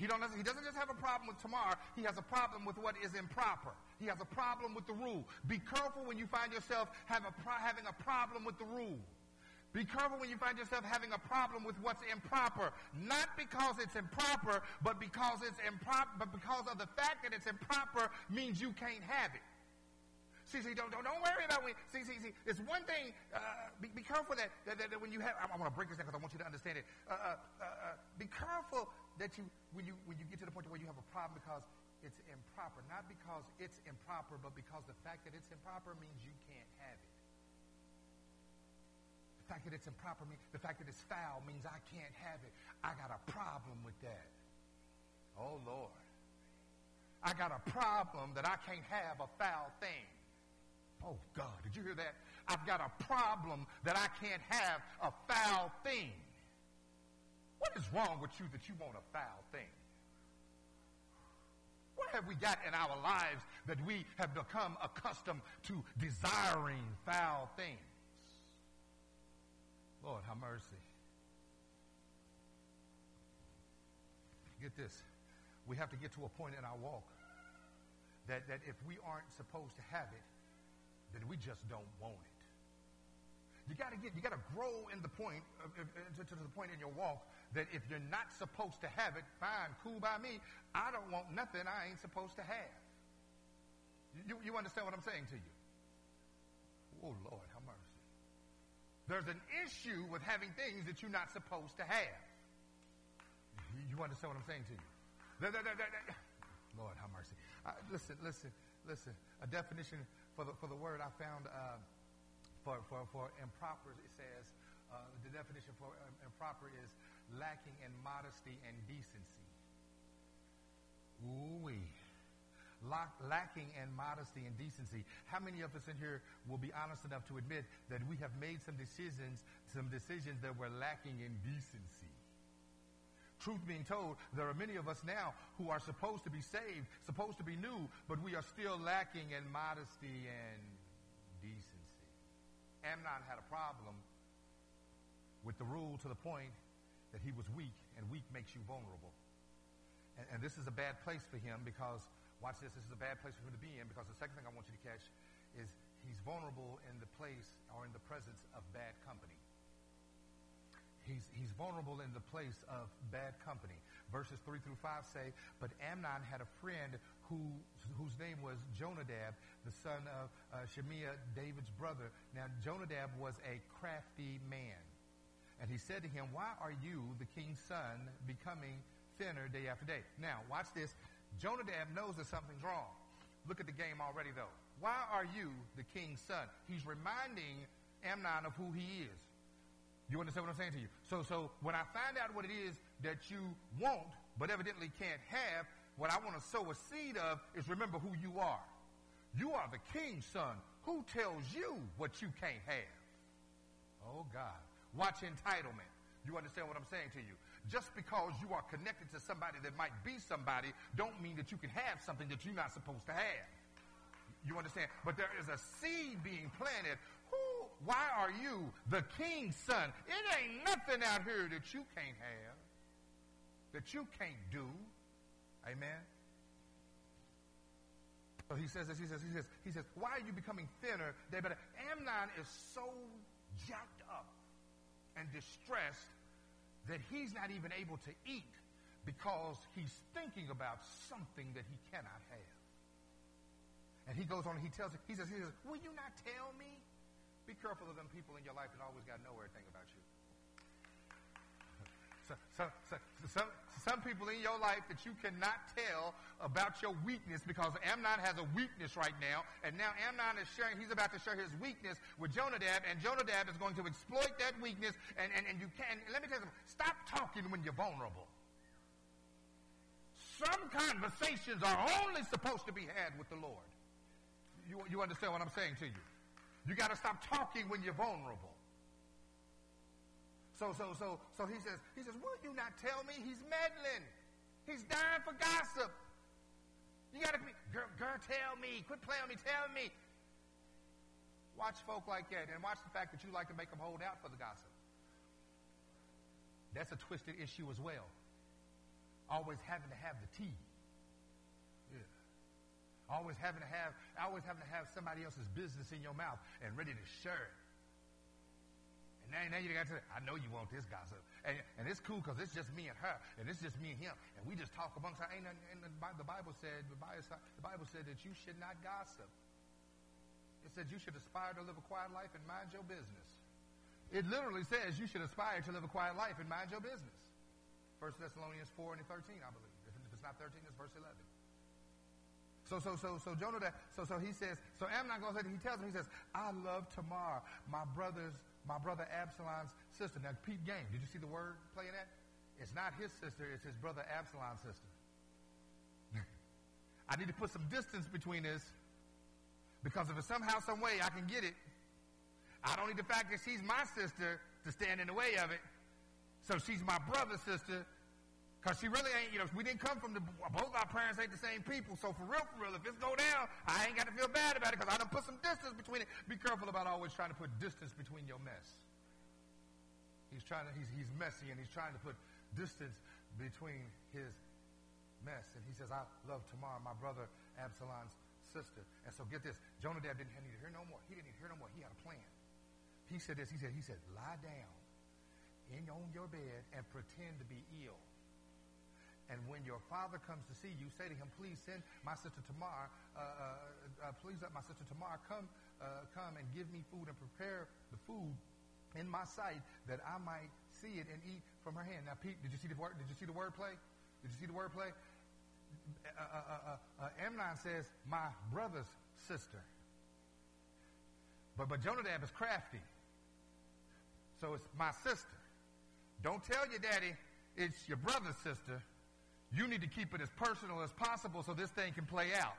A: He, don't, he doesn't just have a problem with Tamar, he has a problem with what is improper. He has a problem with the rule. Be careful when you find yourself have a pro- having a problem with the rule. Be careful when you find yourself having a problem with what's improper. Not because it's improper, but because it's improper, but because of the fact that it's improper means you can't have it. See, see, don't, don't, don't worry about when, see, see, see, it's one thing, uh, be, be careful that, that, that, that when you have, I'm, I'm going to break this down because I want you to understand it. Uh, uh, uh, uh, be careful that you, when you, when you get to the point where you have a problem because it's improper, not because it's improper, but because the fact that it's improper means you can't have it. The fact that it's improper means, the fact that it's foul means I can't have it. I got a problem with that. Oh, Lord. I got a problem that I can't have a foul thing. Oh, God, did you hear that? I've got a problem that I can't have a foul thing. What is wrong with you that you want a foul thing? What have we got in our lives that we have become accustomed to desiring foul things? Lord, have mercy. Get this. We have to get to a point in our walk that, that if we aren't supposed to have it, then we just don't want it. You got to get, you got to grow in the point, uh, to, to the point in your walk that if you're not supposed to have it, fine, cool by me. I don't want nothing I ain't supposed to have. You, you understand what I'm saying to you? Oh, Lord, have mercy. There's an issue with having things that you're not supposed to have. You, you understand what I'm saying to you? Lord, have mercy. Listen, listen, listen. A definition for the, for the word I found uh, for, for, for improper, it says, uh, the definition for improper is lacking in modesty and decency. Ooh-wee. lacking in modesty and decency. How many of us in here will be honest enough to admit that we have made some decisions, some decisions that were lacking in decency? Truth being told, there are many of us now who are supposed to be saved, supposed to be new, but we are still lacking in modesty and decency. Amnon had a problem with the rule to the point that he was weak, and weak makes you vulnerable. And, and this is a bad place for him because Watch this. This is a bad place for him to be in because the second thing I want you to catch is he's vulnerable in the place or in the presence of bad company. He's, he's vulnerable in the place of bad company. Verses 3 through 5 say, But Amnon had a friend who, whose name was Jonadab, the son of uh, Shimeah, David's brother. Now, Jonadab was a crafty man. And he said to him, Why are you, the king's son, becoming thinner day after day? Now, watch this. Jonadab knows that something's wrong. Look at the game already, though. Why are you the king's son? He's reminding Amnon of who he is. You understand what I'm saying to you? So, so when I find out what it is that you want, but evidently can't have, what I want to sow a seed of is remember who you are. You are the king's son. Who tells you what you can't have? Oh, God. Watch entitlement. You understand what I'm saying to you? Just because you are connected to somebody that might be somebody, don't mean that you can have something that you're not supposed to have. You understand? But there is a seed being planted Who, why are you the king's son? It ain't nothing out here that you can't have, that you can't do. Amen. So he says this, he says, he says, he says, why are you becoming thinner? But Amnon is so jacked and distressed that he's not even able to eat because he's thinking about something that he cannot have. And he goes on and he tells, he says, he says, will you not tell me? Be careful of them people in your life that always got to know everything about you. So, so, so, some, some people in your life that you cannot tell about your weakness because Amnon has a weakness right now, and now Amnon is sharing, he's about to share his weakness with Jonadab, and Jonadab is going to exploit that weakness, and, and, and you can, let me tell you something, stop talking when you're vulnerable. Some conversations are only supposed to be had with the Lord. You, you understand what I'm saying to you? You got to stop talking when you're vulnerable. So, so, so, so he says, he says, will you not tell me he's meddling? He's dying for gossip. You got to be, girl, girl, tell me. Quit playing with me. Tell me. Watch folk like that and watch the fact that you like to make them hold out for the gossip. That's a twisted issue as well. Always having to have the tea. Yeah. Always having to have, always having to have somebody else's business in your mouth and ready to share it. Now, now you got to, I know you want this gossip. And, and it's cool because it's just me and her, and it's just me and him. And we just talk amongst our, and the Bible said, the Bible said that you should not gossip. It said you should aspire to live a quiet life and mind your business. It literally says you should aspire to live a quiet life and mind your business. 1 Thessalonians 4 and 13, I believe. If it's not 13, it's verse 11. So, so, so, so Jonah, so, so he says, so Amnon goes ahead and he tells him, he says, I love Tamar, my brother's, my brother Absalom's sister. Now, Pete Game, did you see the word playing that? It's not his sister, it's his brother Absalom's sister. (laughs) I need to put some distance between this because if it's somehow, some way I can get it, I don't need the fact that she's my sister to stand in the way of it. So she's my brother's sister because she really ain't, you know, we didn't come from the, both our parents ain't the same people. So for real, for real, if it's go down, I ain't got to feel bad about it because I done put some distance between it. Be careful about always trying to put distance between your mess. He's trying to, he's, he's messy and he's trying to put distance between his mess. And he says, I love Tamar, my brother Absalom's sister. And so get this, Jonadab didn't need to hear no more. He didn't need to hear no more. He had a plan. He said this, he said, he said, lie down in on your bed and pretend to be ill. And when your father comes to see you, say to him, please send my sister Tamar, uh, uh, uh, please let my sister Tamar come, uh, come and give me food and prepare the food in my sight that I might see it and eat from her hand. Now, Pete, did you see the word? Did you see the word play? Did you see the word play? Uh, Amnon says, my brother's sister. But, but Jonadab is crafty. So it's my sister. Don't tell your daddy it's your brother's sister. You need to keep it as personal as possible so this thing can play out.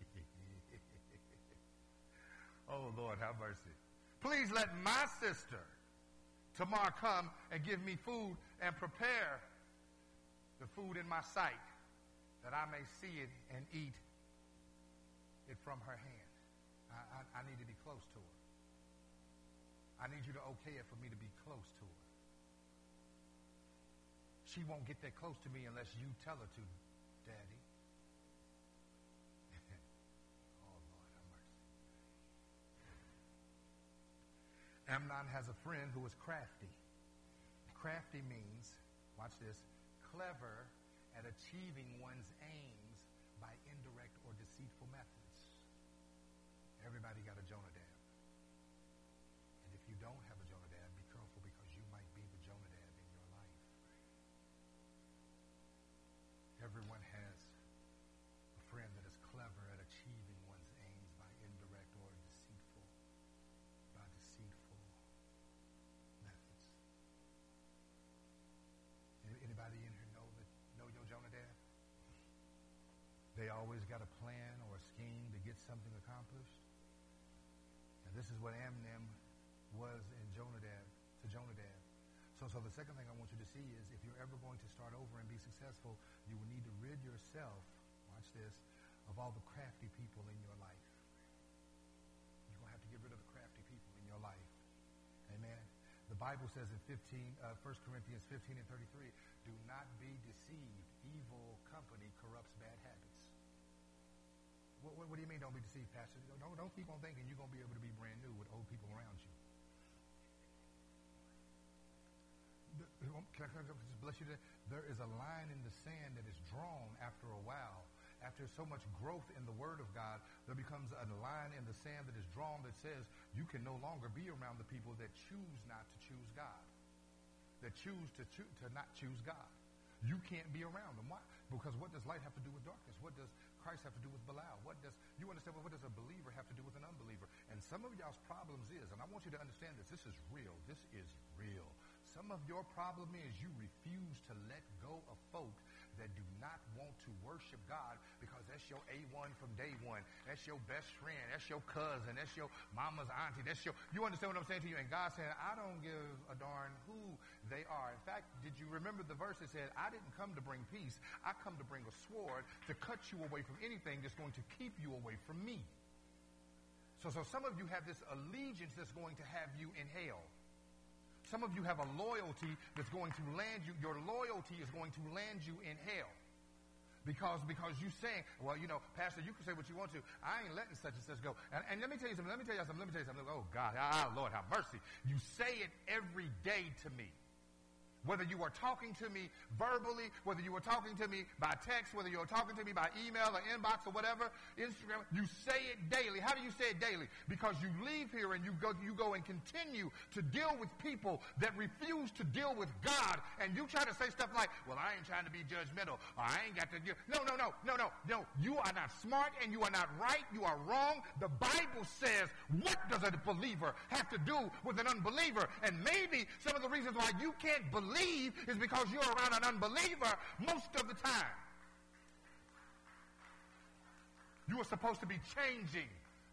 A: (laughs) oh, Lord, have mercy. Please let my sister, Tamar, come and give me food and prepare the food in my sight that I may see it and eat it from her hand. I, I, I need to be close to her. I need you to okay it for me to be close to her. She won't get that close to me unless you tell her to, Daddy. (laughs) oh, Lord, have mercy. Amnon has a friend who is crafty. Crafty means, watch this, clever at achieving one's aims by indirect or deceitful methods. Everybody got a Jonah something accomplished. And this is what Amnon was in Jonadab to Jonadab. So, so the second thing I want you to see is if you're ever going to start over and be successful, you will need to rid yourself, watch this, of all the crafty people in your life. You're going to have to get rid of the crafty people in your life. Amen. The Bible says in 15, uh, 1 Corinthians 15 and 33, do not be deceived. Evil company corrupts bad habits. What, what, what do you mean don't be deceived, Pastor? Don't, don't keep on thinking you're going to be able to be brand new with old people around you. Um, can I, can I just bless you today? There is a line in the sand that is drawn after a while. After so much growth in the Word of God, there becomes a line in the sand that is drawn that says you can no longer be around the people that choose not to choose God, that choose to, to not choose God. You can't be around them. Why? Because what does light have to do with darkness? What does Christ have to do with Belial? What does you understand? What does a believer have to do with an unbeliever? And some of y'all's problems is, and I want you to understand this. This is real. This is real. Some of your problem is you refuse to let go of folk that do not want to worship God because that's your A1 from day one. That's your best friend. That's your cousin. That's your mama's auntie. That's your, you understand what I'm saying to you? And God said, I don't give a darn who they are. In fact, did you remember the verse that said, I didn't come to bring peace. I come to bring a sword to cut you away from anything that's going to keep you away from me. So, so some of you have this allegiance that's going to have you in hell. Some of you have a loyalty that's going to land you, your loyalty is going to land you in hell. Because, because you saying, well, you know, Pastor, you can say what you want to. I ain't letting such and such go. And, and let me tell you something. Let me tell you something. Let me tell you something. Oh, God. Ah, Lord, have mercy. You say it every day to me. Whether you are talking to me verbally, whether you are talking to me by text, whether you're talking to me by email or inbox or whatever, Instagram, you say it daily. How do you say it daily? Because you leave here and you go, you go and continue to deal with people that refuse to deal with God, and you try to say stuff like, "Well, I ain't trying to be judgmental, or I ain't got to." Do. No, no, no, no, no, no. You are not smart, and you are not right. You are wrong. The Bible says, "What does a believer have to do with an unbeliever?" And maybe some of the reasons why you can't believe is because you're around an unbeliever most of the time. You are supposed to be changing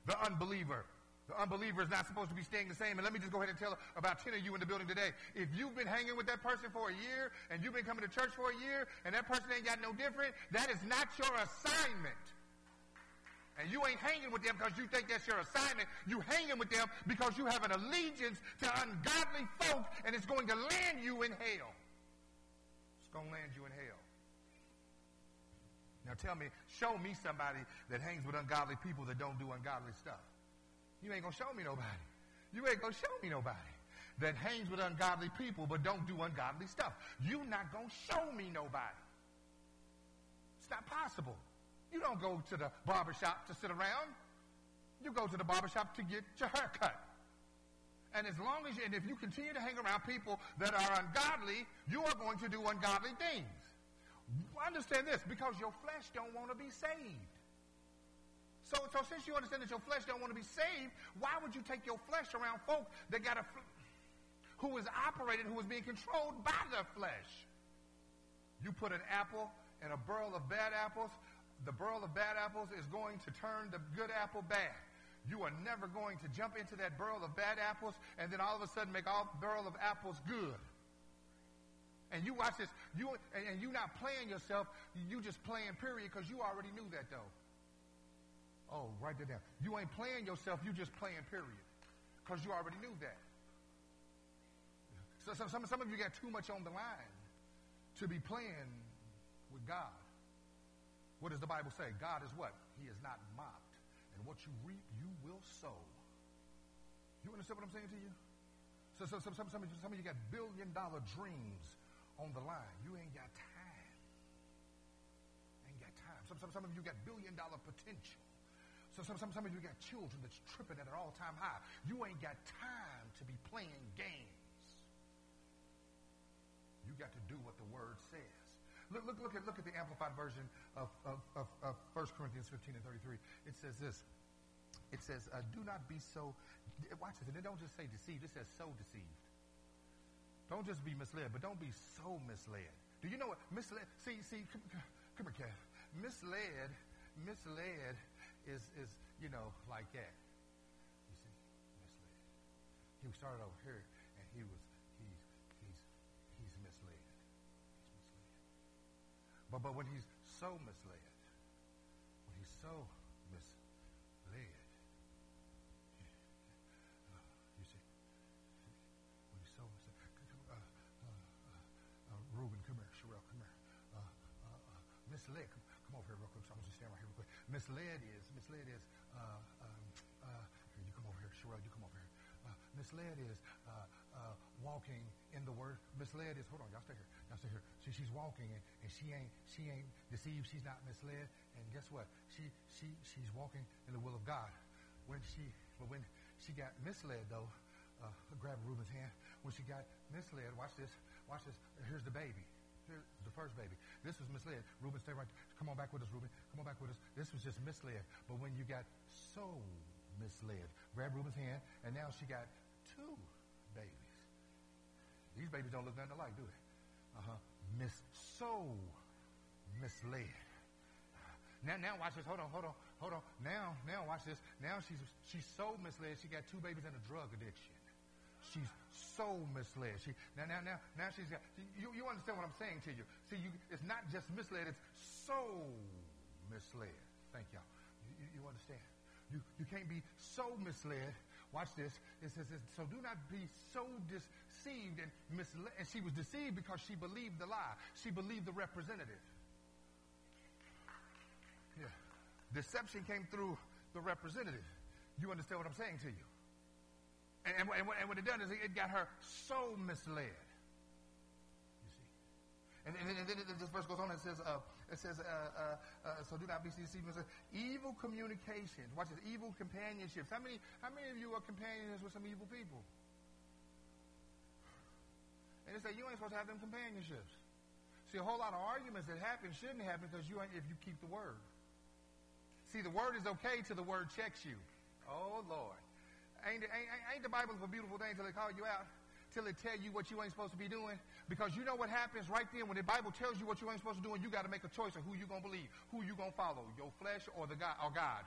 A: the unbeliever. The unbeliever is not supposed to be staying the same. And let me just go ahead and tell about 10 of you in the building today. If you've been hanging with that person for a year and you've been coming to church for a year and that person ain't got no different, that is not your assignment. And you ain't hanging with them because you think that's your assignment. You hanging with them because you have an allegiance to ungodly folk and it's going to land you in hell. It's going to land you in hell. Now tell me, show me somebody that hangs with ungodly people that don't do ungodly stuff. You ain't going to show me nobody. You ain't going to show me nobody that hangs with ungodly people but don't do ungodly stuff. you not going to show me nobody. It's not possible. You don't go to the barbershop to sit around. You go to the barbershop to get your hair cut. And as long as you, and if you continue to hang around people that are ungodly, you are going to do ungodly things. Understand this, because your flesh don't want to be saved. So, so since you understand that your flesh don't want to be saved, why would you take your flesh around folk that got a, who is operated, who is being controlled by their flesh? You put an apple in a barrel of bad apples, the barrel of bad apples is going to turn the good apple bad. You are never going to jump into that barrel of bad apples and then all of a sudden make all barrel of apples good. And you watch this, you and, and you not playing yourself, you just playing period because you already knew that though. Oh, write that down. You ain't playing yourself, you just playing period because you already knew that. So some, some, some of you got too much on the line to be playing with God. What does the Bible say? God is what? He is not mocked. And what you reap, you will sow. You understand what I'm saying to you? So, so, some, some, some, of you, some of you got billion dollar dreams on the line. You ain't got time. Ain't got time. Some, some, some of you got billion dollar potential. So some, some, some of you got children that's tripping at an all-time high. You ain't got time to be playing games. You got to do what the word says. Look, look, look, at, look at the amplified version of, of, of, of 1 Corinthians 15 and 33. It says this. It says, uh, do not be so, watch this, and it don't just say deceived, it says so deceived. Don't just be misled, but don't be so misled. Do you know what misled, see, see, come, come here, Kev. Misled, misled is, is, you know, like that. You see, misled. He started over here, and he was, But, but when he's so misled, when he's so misled, uh, you see, when he's so misled, uh, uh, uh, Reuben, come here, Sherelle, come here. Uh, uh, uh, misled, come, come over here real quick. So I'm just stand right here real quick. Misled is, misled is, uh, um, uh, you come over here, Sherelle, you come over here. Uh, misled is uh, uh, walking in the word. Misled is, hold on, y'all stay here, here. See, she's walking and, and she ain't, she ain't deceived. She's not misled. And guess what? She, she, she's walking in the will of God. When she, but when she got misled though, uh, grab Reuben's hand. When she got misled, watch this, watch this. Here's the baby. Here's the first baby. This was misled. Reuben, stay right. there. Come on back with us, Reuben. Come on back with us. This was just misled. But when you got so misled, grab Reuben's hand, and now she got two babies. These babies don't look nothing alike, do they? Uh-huh. Miss so misled. Now, now watch this. Hold on, hold on, hold on. Now, now watch this. Now she's she's so misled. She got two babies and a drug addiction. She's so misled. She now now now now she's got. You you understand what I'm saying to you? See, you it's not just misled. It's so misled. Thank y'all. You, you understand? You you can't be so misled. Watch this. It says, so do not be so deceived and misled. And she was deceived because she believed the lie. She believed the representative. Yeah. Deception came through the representative. You understand what I'm saying to you? And, and, and, and what it done is it got her so misled. You see? And, and, and then this verse goes on and says, uh, it says, uh, uh, uh, so do not be deceived. Evil communications. Watch this, evil companionships. How many, how many of you are companions with some evil people? And they say, you ain't supposed to have them companionships. See, a whole lot of arguments that happen shouldn't happen because you ain't, if you keep the word. See, the word is okay till the word checks you. Oh, Lord. Ain't, ain't, ain't the Bible a beautiful thing till they call you out? Till they tell you what you ain't supposed to be doing? Because you know what happens right then when the Bible tells you what you ain't supposed to do, and you got to make a choice of who you going to believe, who you going to follow, your flesh or the God or God.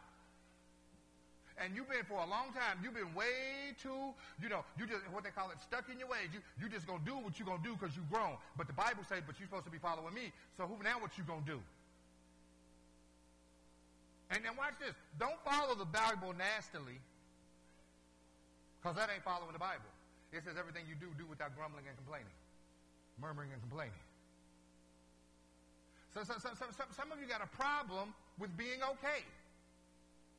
A: And you've been for a long time. You've been way too, you know, you just what they call it, stuck in your ways. You you just gonna do what you're gonna do because you've grown. But the Bible says, but you're supposed to be following me. So who now what you gonna do? And then watch this. Don't follow the Bible nastily, because that ain't following the Bible. It says everything you do, do without grumbling and complaining, murmuring and complaining. So, so, so, so some of you got a problem with being okay.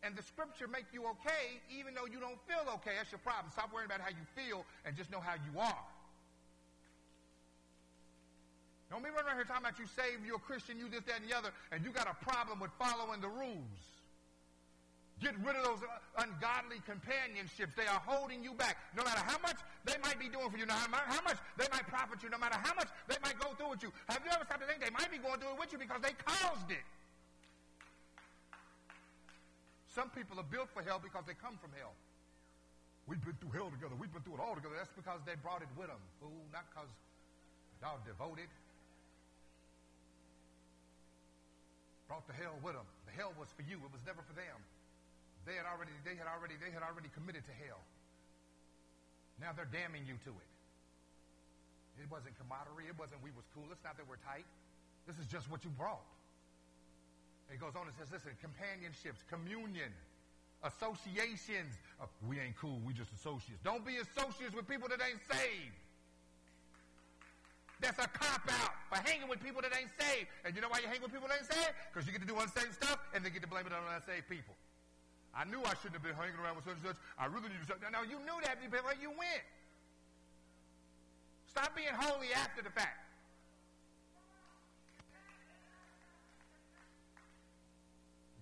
A: And the scripture make you okay even though you don't feel okay. That's your problem. Stop worrying about how you feel and just know how you are. Don't be running around here talking about you saved, you're a Christian, you this, that, and the other, and you got a problem with following the rules. Get rid of those ungodly companionships. They are holding you back. No matter how much they might be doing for you, no matter how much they might profit you, no matter how much they might go through with you. Have you ever stopped to think they might be going through it with you because they caused it? Some people are built for hell because they come from hell. We've been through hell together. We've been through it all together. That's because they brought it with them, fool, not because y'all devoted. Brought the hell with them. The hell was for you. It was never for them. They had already, they had already, they had already committed to hell. Now they're damning you to it. It wasn't camaraderie. It wasn't we was cool. It's not that we're tight. This is just what you brought. It goes on and says, listen, companionships, communion, associations. Uh, we ain't cool. We just associates. Don't be associates with people that ain't saved. That's a cop out for hanging with people that ain't saved. And you know why you hang with people that ain't saved? Because you get to do unsaved stuff and they get to blame it on unsaved people. I knew I shouldn't have been hanging around with such and such. I really need to. Now, you knew that before you went. Stop being holy after the fact.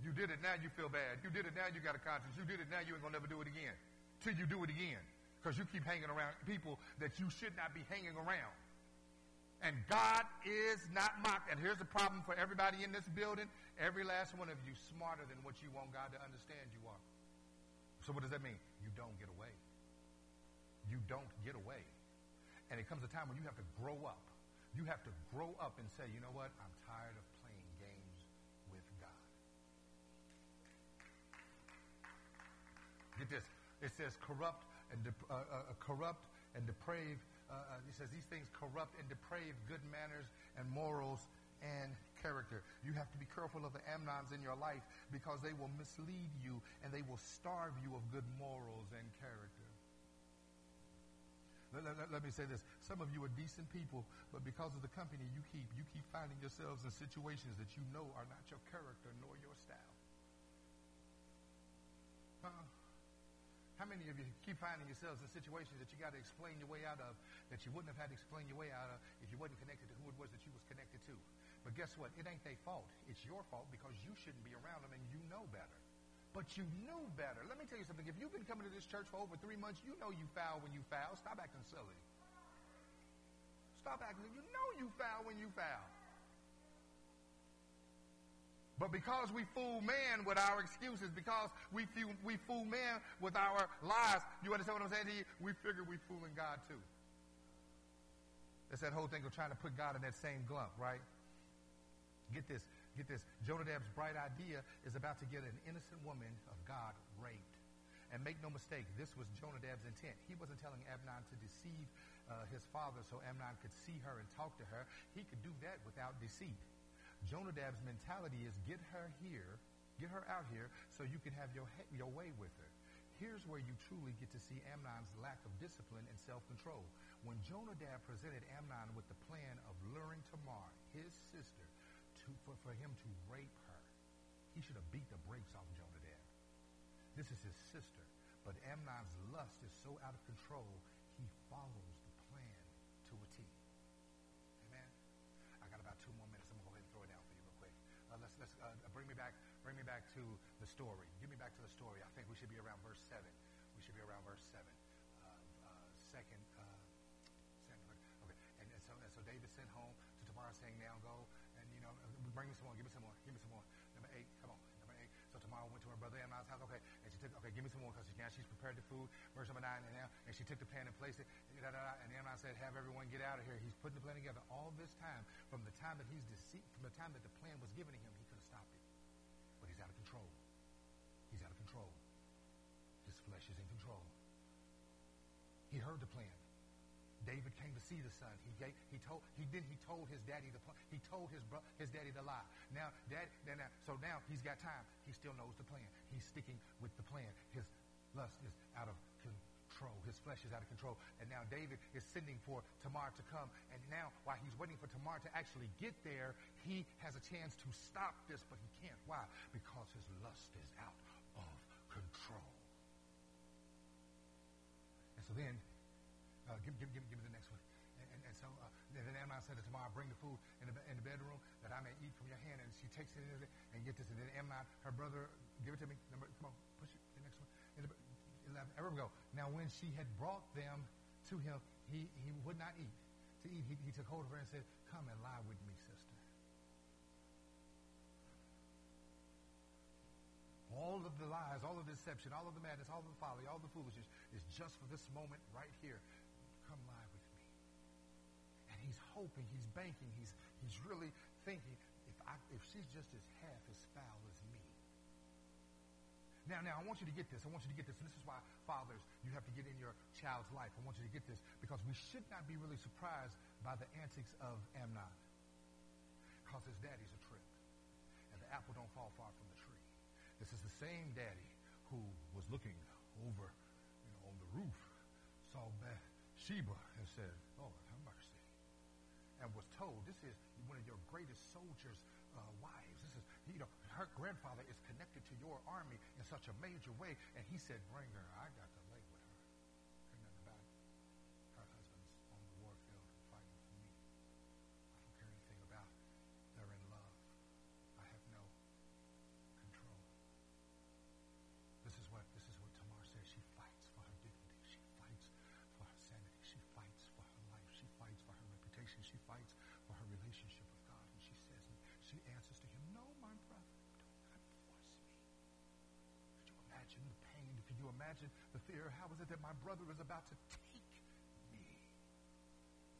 A: You did it, now you feel bad. You did it, now you got a conscience. You did it, now you ain't to never do it again. Till you do it again. Because you keep hanging around people that you should not be hanging around. And God is not mocked. And here's the problem for everybody in this building. Every last one of you smarter than what you want God to understand you are. So what does that mean? You don't get away. You don't get away. And it comes a time when you have to grow up. You have to grow up and say, you know what? I'm tired of playing games with God. Get this. It says corrupt and de- uh, uh, corrupt and depraved. Uh, uh, says these things corrupt and deprave good manners and morals and character. You have to be careful of the Amnons in your life because they will mislead you and they will starve you of good morals and character. Let, let, let, me say this. Some of you are decent people, but because of the company you keep, you keep finding yourselves in situations that you know are not your character nor your style. Huh? How many of you keep finding yourselves in situations that you got to explain your way out of that you wouldn't have had to explain your way out of if you wasn't connected to who it was that you was connected to? But guess what? It ain't their fault. It's your fault because you shouldn't be around them and you know better. But you knew better. Let me tell you something. If you've been coming to this church for over three months, you know you foul when you foul. Stop acting silly. Stop acting. You know you foul when you foul. But because we fool man with our excuses, because we fool, we fool man with our lies, you understand what I'm saying to you? We figure we fooling God too. It's that whole thing of trying to put God in that same Klump, right? Get this, get this. Jonadab's bright idea is about to get an innocent woman of God raped. And make no mistake, this was Jonadab's intent. He wasn't telling Amnon to deceive uh, his father so Amnon could see her and talk to her. He could do that without deceit. Jonadab's mentality is get her here, get her out here so you can have your, your way with her. Here's where you truly get to see Amnon's lack of discipline and self-control. When Jonadab presented Amnon with the plan of luring Tamar, his sister, to, for, for him to rape her, he should have beat the brakes off Jonadab. This is his sister. But Amnon's lust is so out of control, he follows the plan to a T. Amen? I got about two more minutes. I'm going to go ahead and throw it down for you real quick. Uh, let's let's uh, bring me back bring me back to the story. Give me back to the story. I think we should be around verse 7. We should be around verse 7. Okay. And she took, okay, give me some more because now she's prepared the food. Verse number 9. And, now, and she took the pan and placed it. Da, da, da, and Amnon said, have everyone get out of here. He's putting the plan together. All this time, from the time that he's deceived, from the time that the plan was given to him, he could have stopped it. But he's out of control. He's out of control. His flesh is in control. He heard the plan. Came to see the son. He gave, he told he then he told his daddy the plan. He told his bro, his daddy the lie. Now dad then now, so now he's got time. He still knows the plan. He's sticking with the plan. His lust is out of control. His flesh is out of control. And now David is sending for Tamar to come. And now while he's waiting for Tamar to actually get there, he has a chance to stop this, but he can't. Why? Because his lust is out of control. And so then uh, give, give, give, give, me the next one. And, and, and so uh, then Amnon said to Tamar, bring the food in the, in the bedroom that I may eat from your hand. And she takes it in and get this. And then Amnon, her brother, give it to me. Number, come on, push it. The next one. In the, 11, ever go. Now when she had brought them to him, he, he would not eat. To eat, he, he took hold of her and said, come and lie with me, sister. All of the lies, all of the deception, all of the madness, all of the folly, all the foolishness is just for this moment right here come lie with me. And he's hoping, he's banking, he's, he's really thinking, if, I, if she's just as half as foul as me. Now, now, I want you to get this. I want you to get this. And this is why, fathers, you have to get in your child's life. I want you to get this because we should not be really surprised by the antics of Amnon. Because his daddy's a trip. And the apple don't fall far from the tree. This is the same daddy who was looking over you know, on the roof, saw Bathsheba and said, Lord, have mercy. And was told, this is one of your greatest soldiers' uh, wives. This is, you know, her grandfather is connected to your army in such a major way. And he said, bring her. I got to imagine the fear. How is it that my brother is about to take me?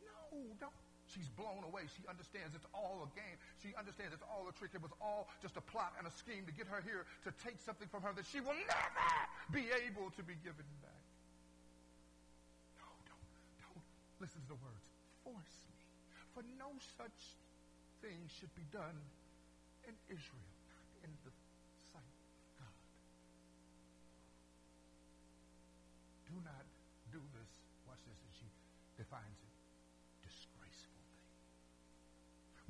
A: No, don't. She's blown away. She understands it's all a game. She understands it's all a trick. It was all just a plot and a scheme to get her here to take something from her that she will never be able to be given back. No, don't, don't listen to the words. Force me. For no such thing should be done in Israel, in the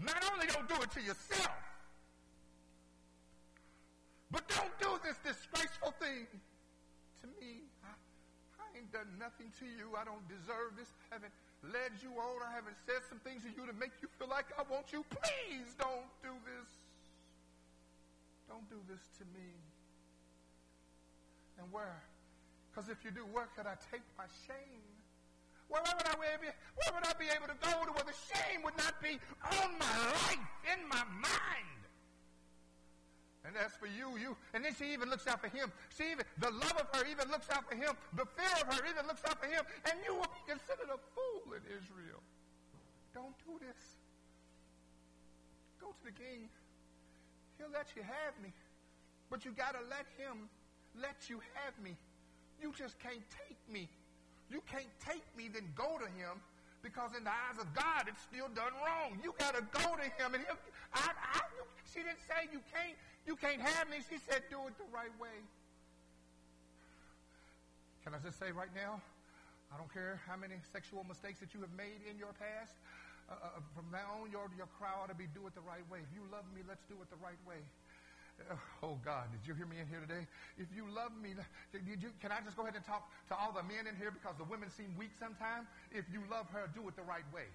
A: Not only don't do it to yourself, but don't do this disgraceful thing to me. I, I ain't done nothing to you. I don't deserve this. I haven't led you on. I haven't said some things to you to make you feel like I want you. Please don't do this. Don't do this to me. And where? Because if you do, where could I take my shame? Where, would I be, where would I be able to go to where the shame would not be on my life, in my mind? And as for you, you, and then she even looks out for him. She even, the love of her even looks out for him. The fear of her even looks out for him. And you will be considered a fool in Israel. Don't do this. Go to the king. He'll let you have me. But you got to let him let you have me. You just can't take me. You can't take me, then go to him because in the eyes of God, it's still done wrong. You got to go to him. And him, I, I, she didn't say you can't, you can't have me. She said do it the right way. Can I just say right now, I don't care how many sexual mistakes that you have made in your past. Uh, uh, from now on, your, your cry ought to be do it the right way. If you love me, let's do it the right way. Oh God, did you hear me in here today? If you love me, did you, can I just go ahead and talk to all the men in here because the women seem weak sometimes? If you love her, do it the right way.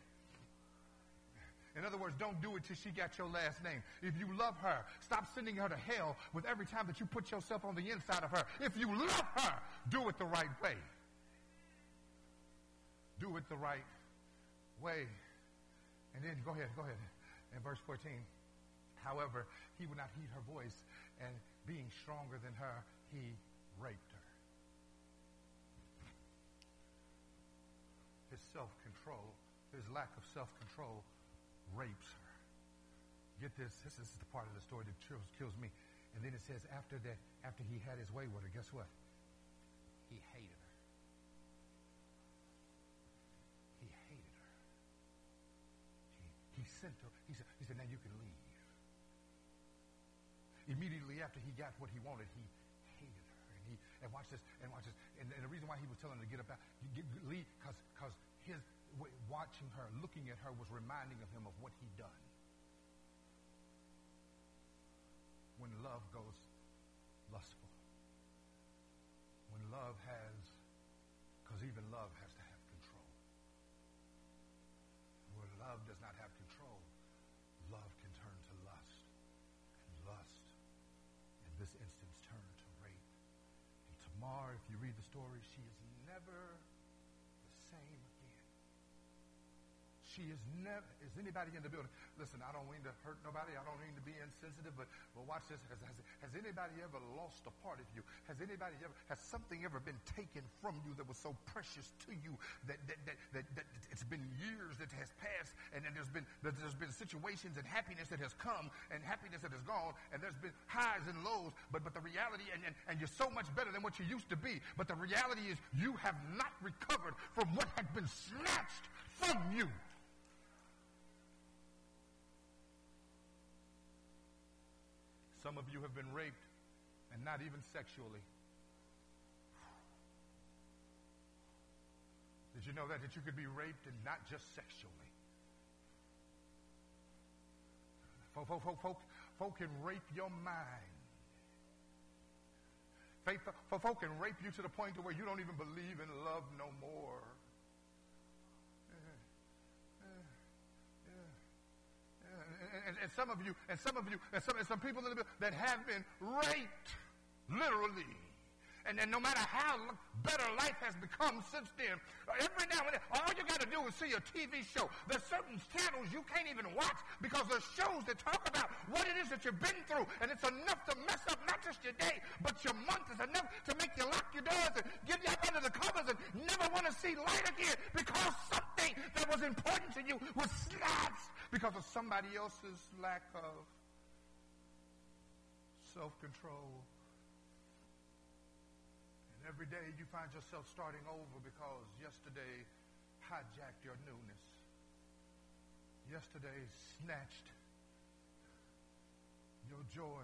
A: In other words, don't do it till she got your last name. If you love her, stop sending her to hell with every time that you put yourself on the inside of her. If you love her, do it the right way. Do it the right way. And then go ahead, go ahead. In verse 14. However, he would not heed her voice, and being stronger than her, he raped her. His self control, his lack of self control, rapes her. Get this, this is the part of the story that kills, me. And then it says, after that, after he had his way with her, guess what? He hated her. He hated her. He, he sent her. He said, he said, now you can leave. Immediately after he got what he wanted, he hated her. And he and watch this and watch this. And, and the reason why he was telling her to get up out, get, leave, because his watching her, looking at her, was reminding of him of what he'd done. When love goes lustful, when love has, because even love has to have control. Where love does if you read the story, she is She is never, is anybody in the building? Listen, I don't mean to hurt nobody. I don't mean to be insensitive, but, but watch this. Has, has, has anybody ever lost a part of you? Has anybody ever, has something ever been taken from you that was so precious to you that, that, that, that, that it's been years that has passed and then there's been, that there's been situations and happiness that has come and happiness that has gone and there's been highs and lows, but, but the reality, and, and, and you're so much better than what you used to be, but the reality is you have not recovered from what had been snatched from you. Some of you have been raped and not even sexually. Did you know that? That you could be raped and not just sexually. Folk, folk, folk, folk, folk can rape your mind. Faith, folk can rape you to the point to where you don't even believe in love no more. And, some of you, and some of you, and some, and some people in the that have been raped, literally. And then no matter how better life has become since then, uh, every now and then, all you got to do is see a TV show. There's certain channels you can't even watch because there's shows that talk about what it is that you've been through. And it's enough to mess up not just your day, but your month. It's enough to make you lock your doors and get you up under the covers and never want to see light again because something that was important to you was snatched because of somebody else's lack of self-control every day you find yourself starting over because yesterday hijacked your newness. Yesterday snatched your joy.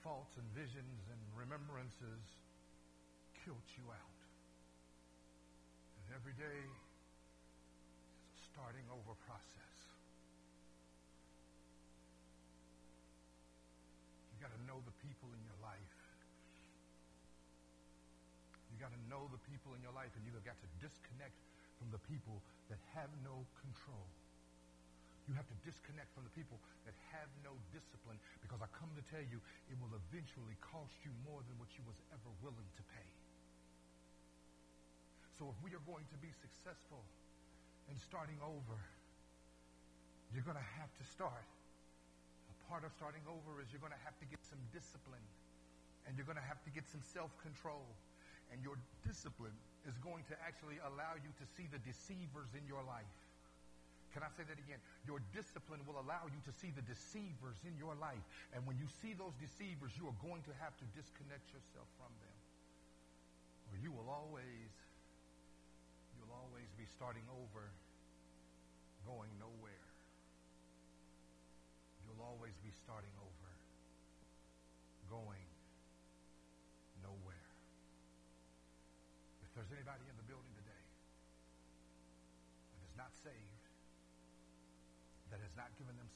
A: Faults and visions and remembrances killed you out. And every day is a starting over process. Got to know the people in your life, and you've got to disconnect from the people that have no control. You have to disconnect from the people that have no discipline because I come to tell you it will eventually cost you more than what you was ever willing to pay. So if we are going to be successful in starting over, you're going to have to start. A part of starting over is you're going to have to get some discipline and you're going to have to get some self-control and your discipline is going to actually allow you to see the deceivers in your life. Can I say that again? Your discipline will allow you to see the deceivers in your life. And when you see those deceivers, you are going to have to disconnect yourself from them. Or you will always, you'll always be starting over, going nowhere. You'll always be starting over, going anybody